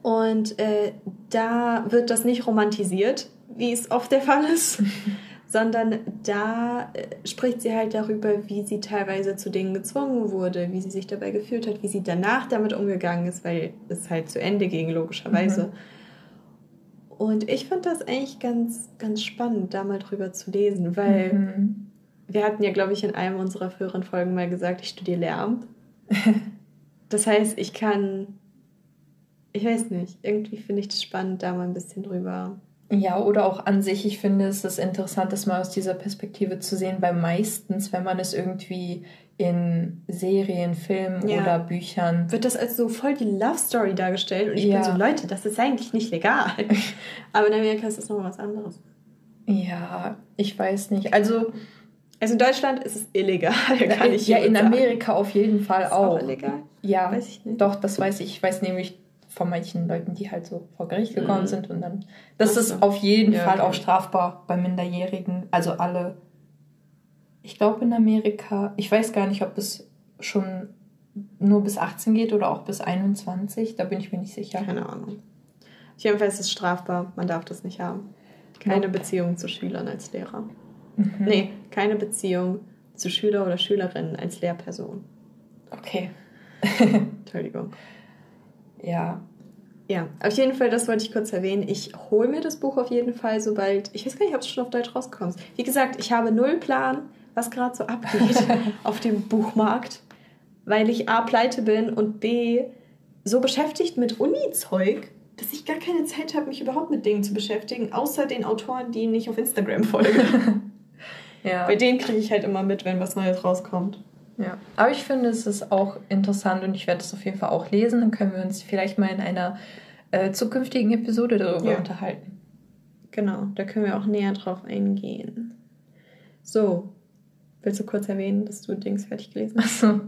Und äh, da wird das nicht romantisiert, wie es oft der Fall ist, sondern da äh, spricht sie halt darüber, wie sie teilweise zu Dingen gezwungen wurde, wie sie sich dabei gefühlt hat, wie sie danach damit umgegangen ist, weil es halt zu Ende ging, logischerweise. Und ich fand das eigentlich ganz, ganz spannend, da mal drüber zu lesen, weil Mhm. wir hatten ja, glaube ich, in einem unserer früheren Folgen mal gesagt, ich studiere Lehramt. Das heißt, ich kann, ich weiß nicht, irgendwie finde ich das spannend, da mal ein bisschen drüber. Ja, oder auch an sich, ich finde es ist interessant, das mal aus dieser Perspektive zu sehen, weil meistens, wenn man es irgendwie in Serien, Filmen Ja. oder Büchern. Wird das als so voll die Love Story dargestellt und ich Ja. bin so, Leute, das ist eigentlich nicht legal. Aber in Amerika ist das nochmal was anderes. Ja, ich weiß nicht. Also, Also in Deutschland ist es illegal, kann ich ja, in sagen. Amerika auf jeden Fall Ist auch. auch illegal? Ja, Weiß ich nicht. doch, das weiß ich. Ich weiß nämlich von manchen Leuten, die halt so vor Gericht gekommen Mhm. sind und dann. Das Ach ist auf jeden Ja, Fall okay. auch strafbar bei Minderjährigen. Also alle. Ich glaube in Amerika, ich weiß gar nicht, ob es schon nur bis 18 geht oder auch bis 21. Da bin ich mir nicht sicher. Keine Ahnung. Auf jeden Fall ist es strafbar, man darf das nicht haben. Keine Nope. Beziehung zu Schülern als Lehrer. Mhm. Nee, keine Beziehung zu Schüler oder Schülerinnen als Lehrperson. Okay. Entschuldigung. Ja. Ja, auf jeden Fall, das wollte ich kurz erwähnen. Ich hole mir das Buch auf jeden Fall, sobald. Ich weiß gar nicht, ob es schon auf Deutsch rauskommt. Wie gesagt, ich habe null Plan, was gerade so abgeht auf dem Buchmarkt, weil ich A, pleite bin und B, so beschäftigt mit Uni-Zeug, dass ich gar keine Zeit habe, mich überhaupt mit Dingen zu beschäftigen, außer den Autoren, die nicht auf Instagram folgen. Ja. Bei denen kriege ich halt immer mit, wenn was Neues rauskommt. Ja, aber ich finde, es ist auch interessant und ich werde es auf jeden Fall auch lesen. Dann können wir uns vielleicht mal in einer äh, zukünftigen Episode darüber Ja. unterhalten. Genau, da können wir auch näher drauf eingehen. So, willst du kurz erwähnen, dass du Dings fertig gelesen hast? Achso.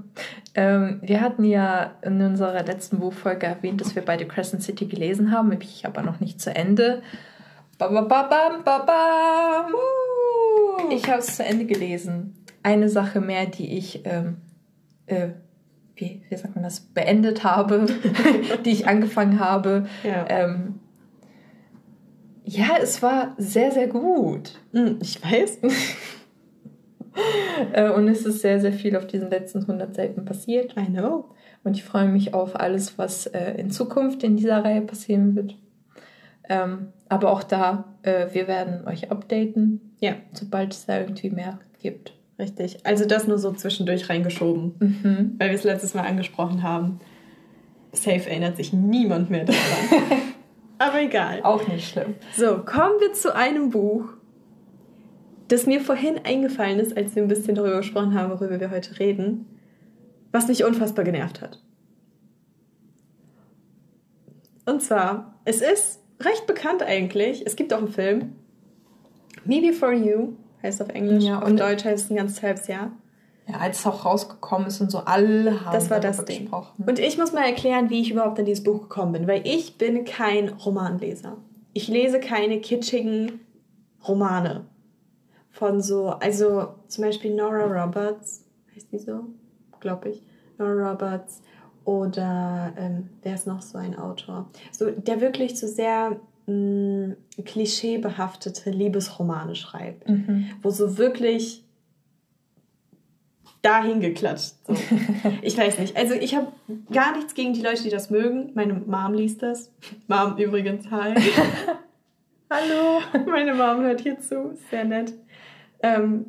Ähm, wir hatten ja in unserer letzten Buchfolge erwähnt, dass wir beide Crescent City gelesen haben. Ich aber noch nicht zu Ende. Ba, ba, ba, bam, ba, bam. Ich habe es zu Ende gelesen. Eine Sache mehr, die ich, ähm, äh, wie, wie sagt man das, beendet habe, die ich angefangen habe. Ja. Ähm, ja, es war sehr, sehr gut. Hm, ich weiß. Äh, und es ist sehr, sehr viel auf diesen letzten 100 Seiten passiert. I know. Und ich freue mich auf alles, was äh, in Zukunft in dieser Reihe passieren wird. Ähm, aber auch da, äh, wir werden euch updaten, ja. sobald es da irgendwie mehr gibt. Richtig. Also das nur so zwischendurch reingeschoben, mhm. weil wir es letztes Mal angesprochen haben. Safe erinnert sich niemand mehr daran. aber egal. Auch nicht schlimm. So, kommen wir zu einem Buch, das mir vorhin eingefallen ist, als wir ein bisschen darüber gesprochen haben, worüber wir heute reden, was mich unfassbar genervt hat. Und zwar, es ist recht bekannt eigentlich. Es gibt auch einen Film. Me Before You heißt auf Englisch. Ja, und auf Deutsch heißt es ein ganz halbes Jahr. Ja, als es auch rausgekommen ist und so alle haben das war das Ding. gesprochen. Und ich muss mal erklären, wie ich überhaupt in dieses Buch gekommen bin, weil ich bin kein Romanleser. Ich lese keine kitschigen Romane von so, also zum Beispiel Nora Roberts, heißt die so, glaube ich, Nora Roberts oder ähm, wer ist noch so ein Autor? So, der wirklich so sehr mh, klischeebehaftete Liebesromane schreibt, mhm. wo so wirklich dahin geklatscht. So. ich weiß nicht. Also ich habe gar nichts gegen die Leute, die das mögen. Meine Mom liest das. Mom übrigens, hi. Hallo. Meine Mom hört hier zu. Sehr nett. Ähm,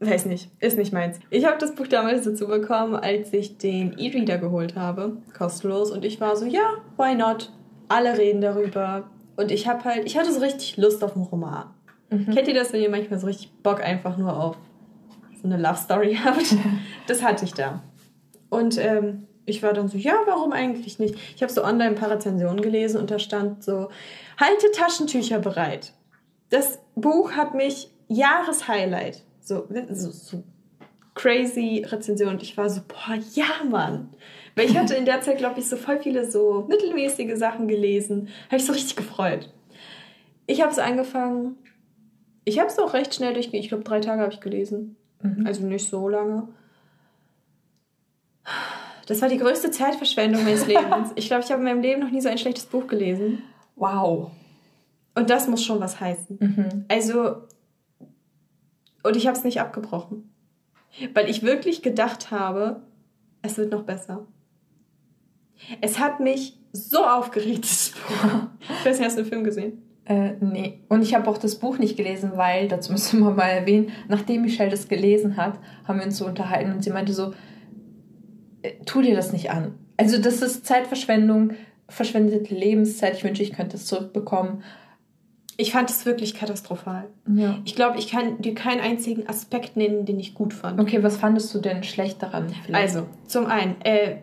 weiß nicht, ist nicht meins. Ich habe das Buch damals dazu bekommen, als ich den E-Reader geholt habe, kostenlos. Und ich war so, ja, why not? Alle reden darüber. Und ich habe halt, ich hatte so richtig Lust auf einen Roman. Mhm. Kennt ihr das, wenn ihr manchmal so richtig Bock einfach nur auf so eine Love Story habt? das hatte ich da. Und ähm, ich war dann so, ja, warum eigentlich nicht? Ich habe so online ein paar Rezensionen gelesen und da stand so, halte Taschentücher bereit. Das Buch hat mich Jahreshighlight so, so, so crazy Rezension und ich war so, boah, ja, Mann. Weil ich hatte in der Zeit, glaube ich, so voll viele so mittelmäßige Sachen gelesen. Habe ich so richtig gefreut. Ich habe es angefangen. Ich habe es auch recht schnell durchgehen. Ich glaube, drei Tage habe ich gelesen. Mhm. Also nicht so lange. Das war die größte Zeitverschwendung meines Lebens. ich glaube, ich habe in meinem Leben noch nie so ein schlechtes Buch gelesen. Wow. Und das muss schon was heißen. Mhm. Also, und ich habe es nicht abgebrochen. Weil ich wirklich gedacht habe, es wird noch besser. Es hat mich so aufgeregt, das Buch. Ich weiß nicht, hast du den Film gesehen? Äh, nee. Und ich habe auch das Buch nicht gelesen, weil, dazu müssen wir mal erwähnen, nachdem Michelle das gelesen hat, haben wir uns so unterhalten und sie meinte so, äh, tu dir das nicht an. Also das ist Zeitverschwendung, verschwendete Lebenszeit. Ich wünsche, ich könnte es zurückbekommen. Ich fand es wirklich katastrophal. Ja. Ich glaube, ich kann dir keinen einzigen Aspekt nennen, den ich gut fand. Okay, was fandest du denn schlecht daran? Vielleicht? Also, zum einen, äh,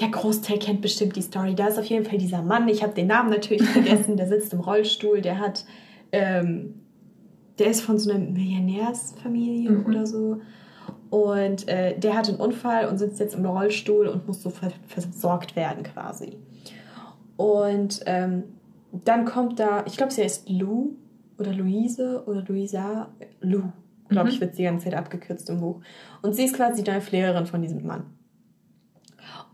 der Großteil kennt bestimmt die Story. Da ist auf jeden Fall dieser Mann, ich habe den Namen natürlich vergessen, der sitzt im Rollstuhl, der hat, ähm, der ist von so einer Millionärsfamilie mhm. oder so. Und äh, der hat einen Unfall und sitzt jetzt im Rollstuhl und muss so versorgt werden quasi. Und ähm, dann kommt da, ich glaube, sie heißt Lou oder Luise oder Luisa. Lou, glaube ich, mhm. wird sie die ganze Zeit abgekürzt im Buch. Und sie ist quasi die neue Pflegerin von diesem Mann.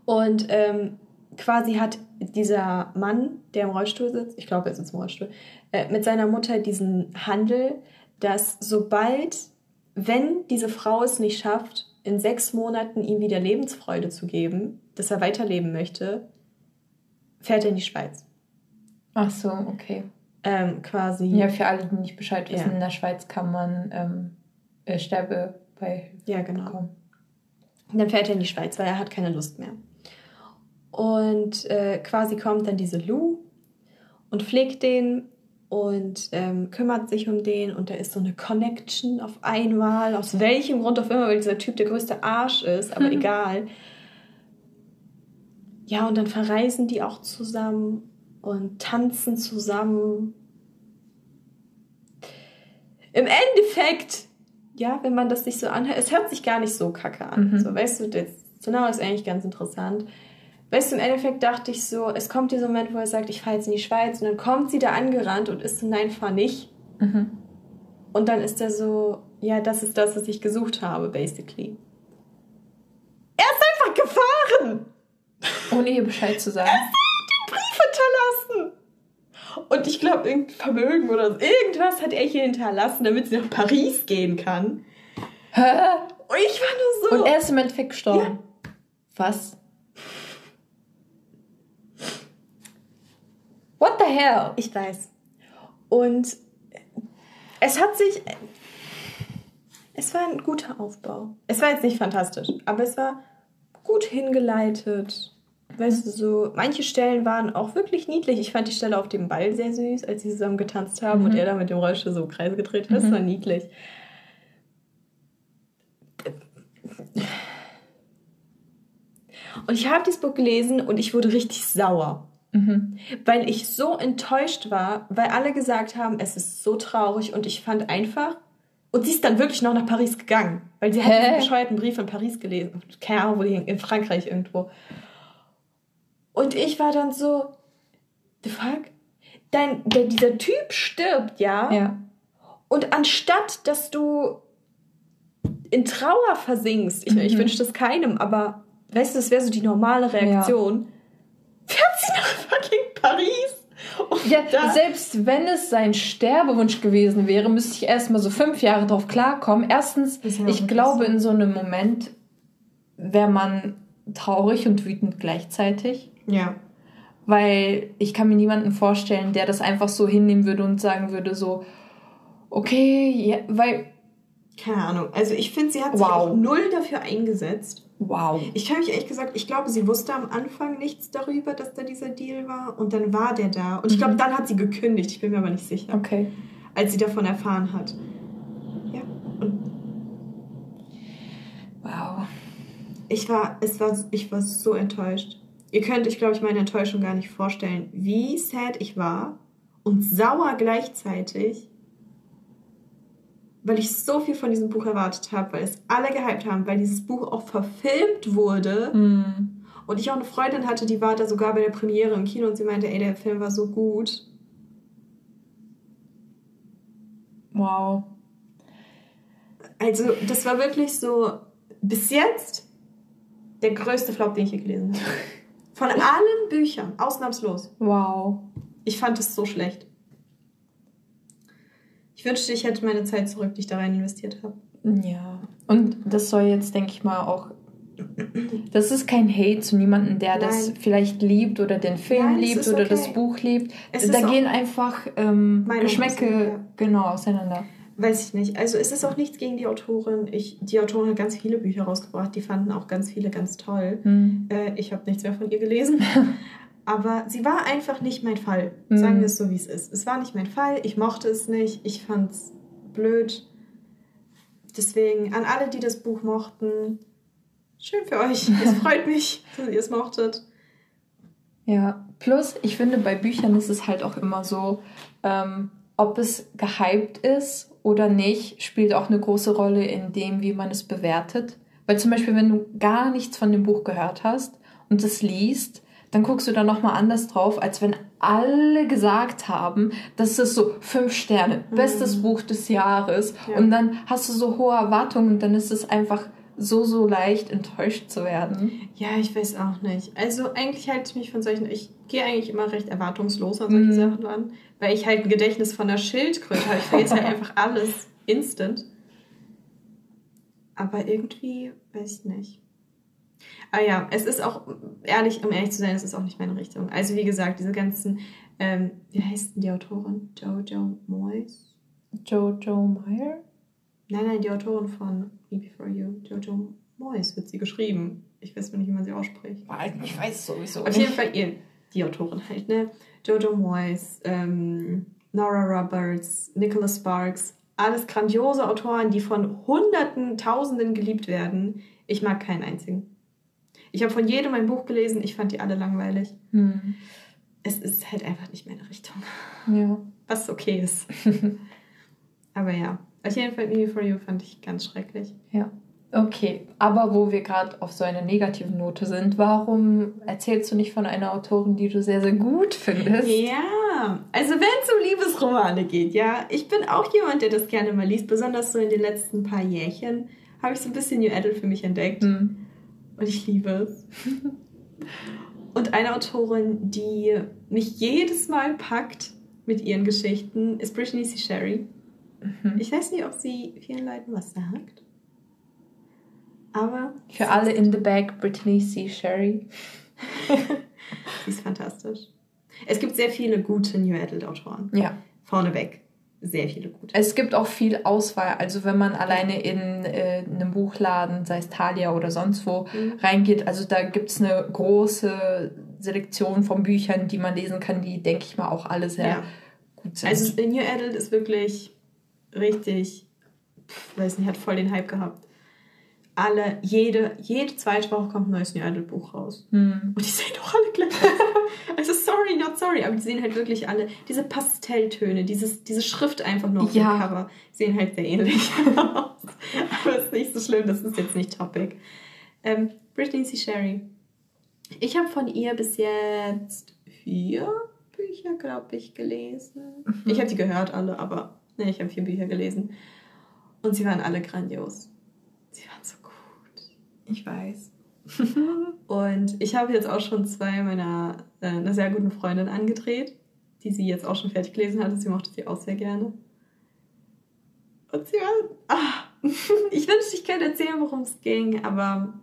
Und ähm, quasi hat dieser Mann, der im Rollstuhl sitzt, ich glaube, er sitzt im Rollstuhl, äh, mit seiner Mutter diesen Handel, dass sobald, wenn diese Frau es nicht schafft, in sechs Monaten ihm wieder Lebensfreude zu geben, dass er weiterleben möchte, fährt er in die Schweiz. Ach so, okay. Ähm, quasi. Ja, für alle, die nicht Bescheid wissen, ja. in der Schweiz kann man ähm, äh, Sterbe bei ja, genau. bekommen. Dann fährt er in die Schweiz, weil er hat keine Lust mehr. Und äh, quasi kommt dann diese Lou und pflegt den und ähm, kümmert sich um den und da ist so eine Connection auf einmal, aus welchem Grund auch immer, weil dieser Typ der größte Arsch ist, aber egal. Ja, und dann verreisen die auch zusammen und tanzen zusammen. Im Endeffekt, ja, wenn man das sich so anhört, es hört sich gar nicht so kacke an. Mhm. So, weißt du, das Sonau ist eigentlich ganz interessant. Weißt du, im Endeffekt dachte ich so, es kommt dieser Moment, wo er sagt, ich fahre jetzt in die Schweiz und dann kommt sie da angerannt und ist so, nein, fahr nicht. Mhm. Und dann ist er so, ja, das ist das, was ich gesucht habe, basically. Er ist einfach Ohne ihr Bescheid zu sagen. Er hat den Brief hinterlassen. Und ich glaube, irgendein Vermögen oder so. Irgendwas hat er hier hinterlassen, damit sie nach Paris gehen kann. Hä? Und ich war nur so. Und er ist im Endeffekt gestorben. Was? What the hell? Ich weiß. Und es hat sich. Es war ein guter Aufbau. Es war jetzt nicht fantastisch, aber es war gut hingeleitet. Weißt du, so, manche Stellen waren auch wirklich niedlich. Ich fand die Stelle auf dem Ball sehr süß, als sie zusammen getanzt haben und er da mit dem Rollstuhl so Kreise gedreht hat. Das war niedlich. Und ich habe dieses Buch gelesen und ich wurde richtig sauer. Weil ich so enttäuscht war, weil alle gesagt haben, es ist so traurig und ich fand einfach. Und sie ist dann wirklich noch nach Paris gegangen, weil sie hat Hä? diesen bescheuerten Brief in Paris gelesen. Keine Ahnung, wo die in Frankreich irgendwo. Und ich war dann so, the fuck? Dein, der, dieser Typ stirbt, ja? Ja. Und anstatt, dass du in Trauer versinkst, ich, ich wünsche das keinem, aber weißt du, das wäre so die normale Reaktion, fährt sie nach fucking Paris. Und Ja, selbst wenn es sein Sterbewunsch gewesen wäre, müsste ich erstmal so fünf Jahre drauf klarkommen. Erstens, ja ich glaube, in so einem Moment wäre man traurig und wütend gleichzeitig. ja. Weil ich kann mir niemanden vorstellen, der das einfach so hinnehmen würde und sagen würde, so, okay, ja, weil, Keine Ahnung. Also ich finde, sie hat sich Wow. auch null dafür eingesetzt. Wow. Ich habe mich ehrlich gesagt, ich glaube, sie wusste am Anfang nichts darüber, dass da dieser Deal war. Und dann war der da. Und ich glaube, dann hat sie gekündigt. Ich bin mir aber nicht sicher. Okay. Als sie davon erfahren hat. Ja. Und Wow. ich war, es war, ich war so enttäuscht. Ihr könnt euch, glaube ich, meine Enttäuschung gar nicht vorstellen, wie sad ich war und sauer gleichzeitig, weil ich so viel von diesem Buch erwartet habe, weil es alle gehypt haben, weil dieses Buch auch verfilmt wurde Hm. und ich auch eine Freundin hatte, die war da sogar bei der Premiere im Kino und sie meinte, ey, der Film war so gut. Wow. Also, das war wirklich so bis jetzt der größte Flop, den ich je gelesen habe. Von allen Büchern, ausnahmslos. Wow. Ich fand es so schlecht. Ich wünschte, ich hätte meine Zeit zurück, die ich da rein investiert habe. Ja. Und das soll jetzt, denke ich mal, auch. Das ist kein Hate zu niemandem, der das Nein. vielleicht liebt oder den Film Nein, liebt oder okay. das Buch liebt. Es da gehen einfach ähm, Geschmäcke auseinander. genau auseinander. Weiß ich nicht. Also es ist auch nichts gegen die Autorin. Ich, die Autorin hat ganz viele Bücher rausgebracht. Die fanden auch ganz viele ganz toll. Hm. Äh, ich habe nichts mehr von ihr gelesen. Aber sie war einfach nicht mein Fall. Mhm. Sagen wir es so, wie es ist. Es war nicht mein Fall. Ich mochte es nicht. Ich fand es blöd. Deswegen an alle, die das Buch mochten, schön für euch. Es freut mich, dass ihr es mochtet. Ja, plus ich finde, bei Büchern ist es halt auch immer so, ähm, ob es gehypt ist oder nicht, spielt auch eine große Rolle in dem, wie man es bewertet. Weil zum Beispiel, wenn du gar nichts von dem Buch gehört hast und es liest, dann guckst du da nochmal anders drauf, als wenn alle gesagt haben, das ist so fünf Sterne, bestes Buch des Jahres. Ja. Und dann hast du so hohe Erwartungen und dann ist es einfach so, so leicht enttäuscht zu werden. Ja, ich weiß auch nicht. Also eigentlich halte ich mich von solchen, ich gehe eigentlich immer recht erwartungslos an solche Mhm. Sachen an, weil ich halt ein Gedächtnis von der Schildkröte habe. Ich vergesse halt einfach alles instant. Aber irgendwie, weiß ich nicht. Ah ja, es ist auch, ehrlich, um ehrlich zu sein, es ist auch nicht meine Richtung. Also wie gesagt, diese ganzen, ähm, wie heißt denn die Autorin? Jojo Moyes? Jojo Meyer? Nein, nein, die Autorin von Me Before You. Jojo Moyes wird sie geschrieben. Ich weiß nicht, wie man sie ausspricht. Ich weiß sowieso Auf jeden Fall ihr, die Autorin halt, ne? Jojo Moyes, ähm, Nora Roberts, Nicholas Sparks, alles grandiose Autoren, die von Hunderten, Tausenden geliebt werden. Ich mag keinen einzigen. Ich habe von jedem ein Buch gelesen, ich fand die alle langweilig. Hm. Es ist halt einfach nicht meine Richtung. Ja. Was okay ist. Aber ja, auf jeden Fall Me For You fand ich ganz schrecklich. Ja. Okay, aber wo wir gerade auf so einer negativen Note sind, warum erzählst du nicht von einer Autorin, die du sehr, sehr gut findest? Ja, also wenn es um Liebesromane geht, ja, ich bin auch jemand, der das gerne mal liest, besonders so in den letzten paar Jährchen habe ich so ein bisschen New Adult für mich entdeckt Hm. Und ich liebe es. Und eine Autorin, die mich jedes Mal packt mit ihren Geschichten, ist Brittany C. Sherry. Mhm. Ich weiß nicht, ob sie vielen Leuten was sagt. Aber. Für alle in the back, Brittany C. Sherry. sie ist fantastisch. Es gibt sehr viele gute New Adult Autoren. Ja. Vorneweg. Sehr viele gute. Es gibt auch viel Auswahl. Also wenn man alleine in äh, einem Buchladen, sei es Thalia oder sonst wo, mhm. reingeht, also da gibt es eine große Selektion von Büchern, die man lesen kann, die, denke ich mal, auch alle sehr ja. gut sind. Also New Adult ist wirklich richtig, weiß nicht, hat voll den Hype gehabt alle, jede, jede zweite Woche kommt ein neues New Adult Buch raus. Hm. Und die sehen doch alle gleich Also sorry, not sorry, aber die sehen halt wirklich alle, diese Pastelltöne, dieses, diese Schrift einfach nur auf ja. dem Cover, sehen halt sehr ähnlich aus. aber ist nicht so schlimm, das ist jetzt nicht Topic. Ähm, Brittany C. Sherry. Ich habe von ihr bis jetzt vier Bücher, glaube ich, gelesen. Mhm. Ich habe die gehört alle, aber ne, ich habe vier Bücher gelesen. Und sie waren alle grandios. Ich weiß. und ich habe jetzt auch schon zwei meiner, äh, einer sehr guten Freundin angedreht, die sie jetzt auch schon fertig gelesen hatte. Sie mochte sie auch sehr gerne. Und sie war. Ah, ich wünschte, ich könnte erzählen, worum es ging, aber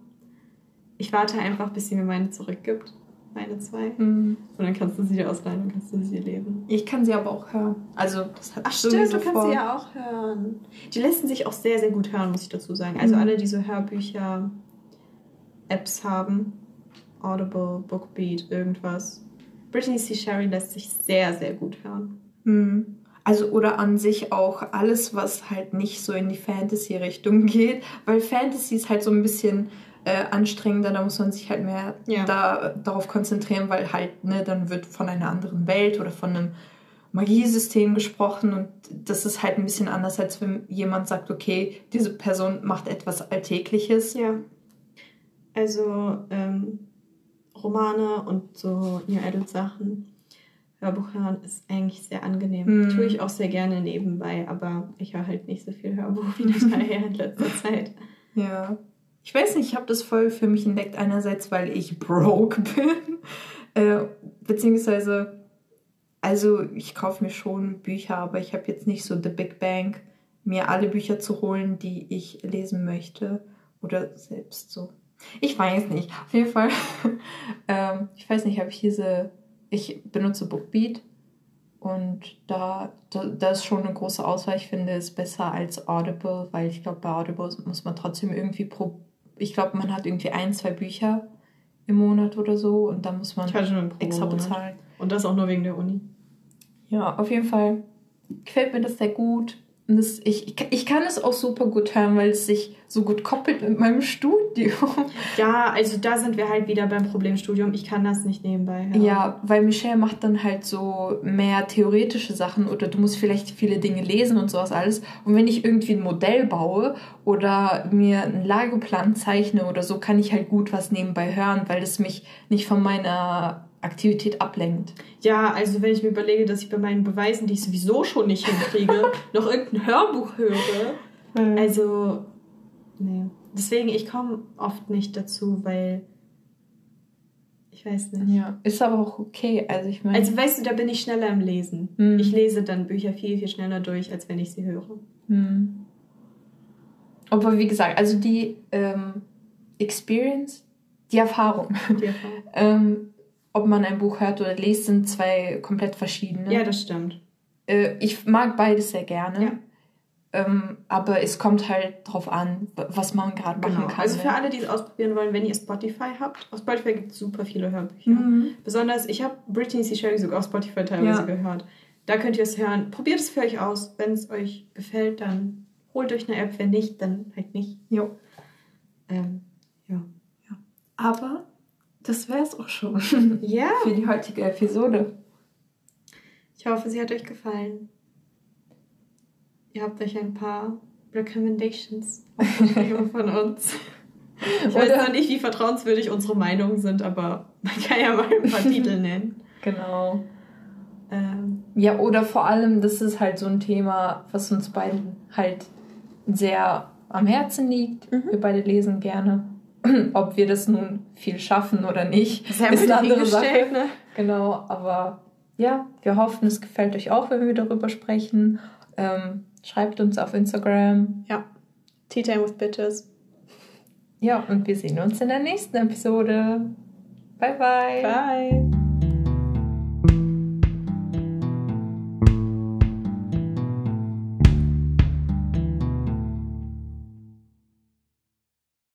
ich warte einfach, bis sie mir meine zurückgibt. Meine zwei. Mhm. Und dann kannst du sie dir ausleihen und kannst du sie lesen. Ich kann sie aber auch hören. Also, das hat Ach, stimmt, du kannst sie ja auch hören. Die lassen sich auch sehr, sehr gut hören, muss ich dazu sagen. Also, mhm. alle diese Hörbücher Apps haben. Audible, Bookbeat, irgendwas. Brittany C. Sherry lässt sich sehr, sehr gut hören. Hm. Also oder an sich auch alles, was halt nicht so in die Fantasy-Richtung geht, weil Fantasy ist halt so ein bisschen äh, anstrengender, da muss man sich halt mehr ja. da, darauf konzentrieren, weil halt, ne, dann wird von einer anderen Welt oder von einem Magiesystem gesprochen und das ist halt ein bisschen anders, als wenn jemand sagt, okay, diese Person macht etwas Alltägliches. Ja. Also ähm, Romane und so New Adult Sachen, Hörbuch hören ist eigentlich sehr angenehm. Mhm. Tue ich auch sehr gerne nebenbei, aber ich höre halt nicht so viel Hörbuch wie daher in letzter Zeit. Ja. Ich weiß nicht, ich habe das voll für mich entdeckt. Einerseits, weil ich broke bin, äh, beziehungsweise, also ich kaufe mir schon Bücher, aber ich habe jetzt nicht so The Big Bang, mir alle Bücher zu holen, die ich lesen möchte oder selbst so ich weiß nicht. Auf jeden Fall, ähm, ich weiß nicht, habe ich diese, ich benutze Bookbeat und da, da, da ist schon eine große Auswahl. Ich finde es besser als Audible, weil ich glaube, bei Audible muss man trotzdem irgendwie pro, ich glaube, man hat irgendwie ein, zwei Bücher im Monat oder so und da muss man extra bezahlen. Und das auch nur wegen der Uni. Ja, auf jeden Fall gefällt mir das sehr gut. Das, ich, ich kann es auch super gut hören, weil es sich so gut koppelt mit meinem Studium. Ja, also da sind wir halt wieder beim Problemstudium. Ich kann das nicht nebenbei hören. Ja, weil Michelle macht dann halt so mehr theoretische Sachen oder du musst vielleicht viele Dinge lesen und sowas alles. Und wenn ich irgendwie ein Modell baue oder mir einen Lageplan zeichne oder so, kann ich halt gut was nebenbei hören, weil es mich nicht von meiner Aktivität ablenkt. Ja, also wenn ich mir überlege, dass ich bei meinen Beweisen, die ich sowieso schon nicht hinkriege, noch irgendein Hörbuch höre. Mhm. Also, nee. Deswegen, ich komme oft nicht dazu, weil ich weiß nicht. Ja, ist aber auch okay. Also ich meine. Also weißt du, da bin ich schneller im Lesen. Mhm. Ich lese dann Bücher viel, viel schneller durch, als wenn ich sie höre. Mhm. Aber wie gesagt, also die ähm, Experience, die Erfahrung, die Erfahrung. ähm, ob man ein Buch hört oder liest, sind zwei komplett verschiedene. Ja, das stimmt. Äh, ich mag beides sehr gerne. Ja. Ähm, aber es kommt halt drauf an, was man gerade genau. machen kann. Also für alle, die es ausprobieren wollen, wenn ihr Spotify habt, auf Spotify gibt es super viele Hörbücher. Mhm. Besonders, ich habe Britney C. Sherry sogar auf Spotify teilweise ja. gehört. Da könnt ihr es hören. Probiert es für euch aus. Wenn es euch gefällt, dann holt euch eine App. Wenn nicht, dann halt nicht. Jo. Ähm, ja. ja. Aber das wäre es auch schon. Ja. Für die heutige Episode. Ich hoffe, sie hat euch gefallen. Ihr habt euch ein paar Recommendations von uns. Ich weiß noch nicht, wie vertrauenswürdig unsere Meinungen sind, aber man kann ja mal ein paar Titel nennen. Genau. Ähm, ja, oder vor allem, das ist halt so ein Thema, was uns beiden halt sehr am Herzen liegt. Mhm. Wir beide lesen gerne. Ob wir das nun viel schaffen oder nicht, das ist eine andere Sache. Ne? Genau, aber ja, wir hoffen, es gefällt euch auch, wenn wir darüber sprechen. Ähm, schreibt uns auf Instagram. Ja, Tea Time with Bitches. Ja, und wir sehen uns in der nächsten Episode. Bye, bye. Bye.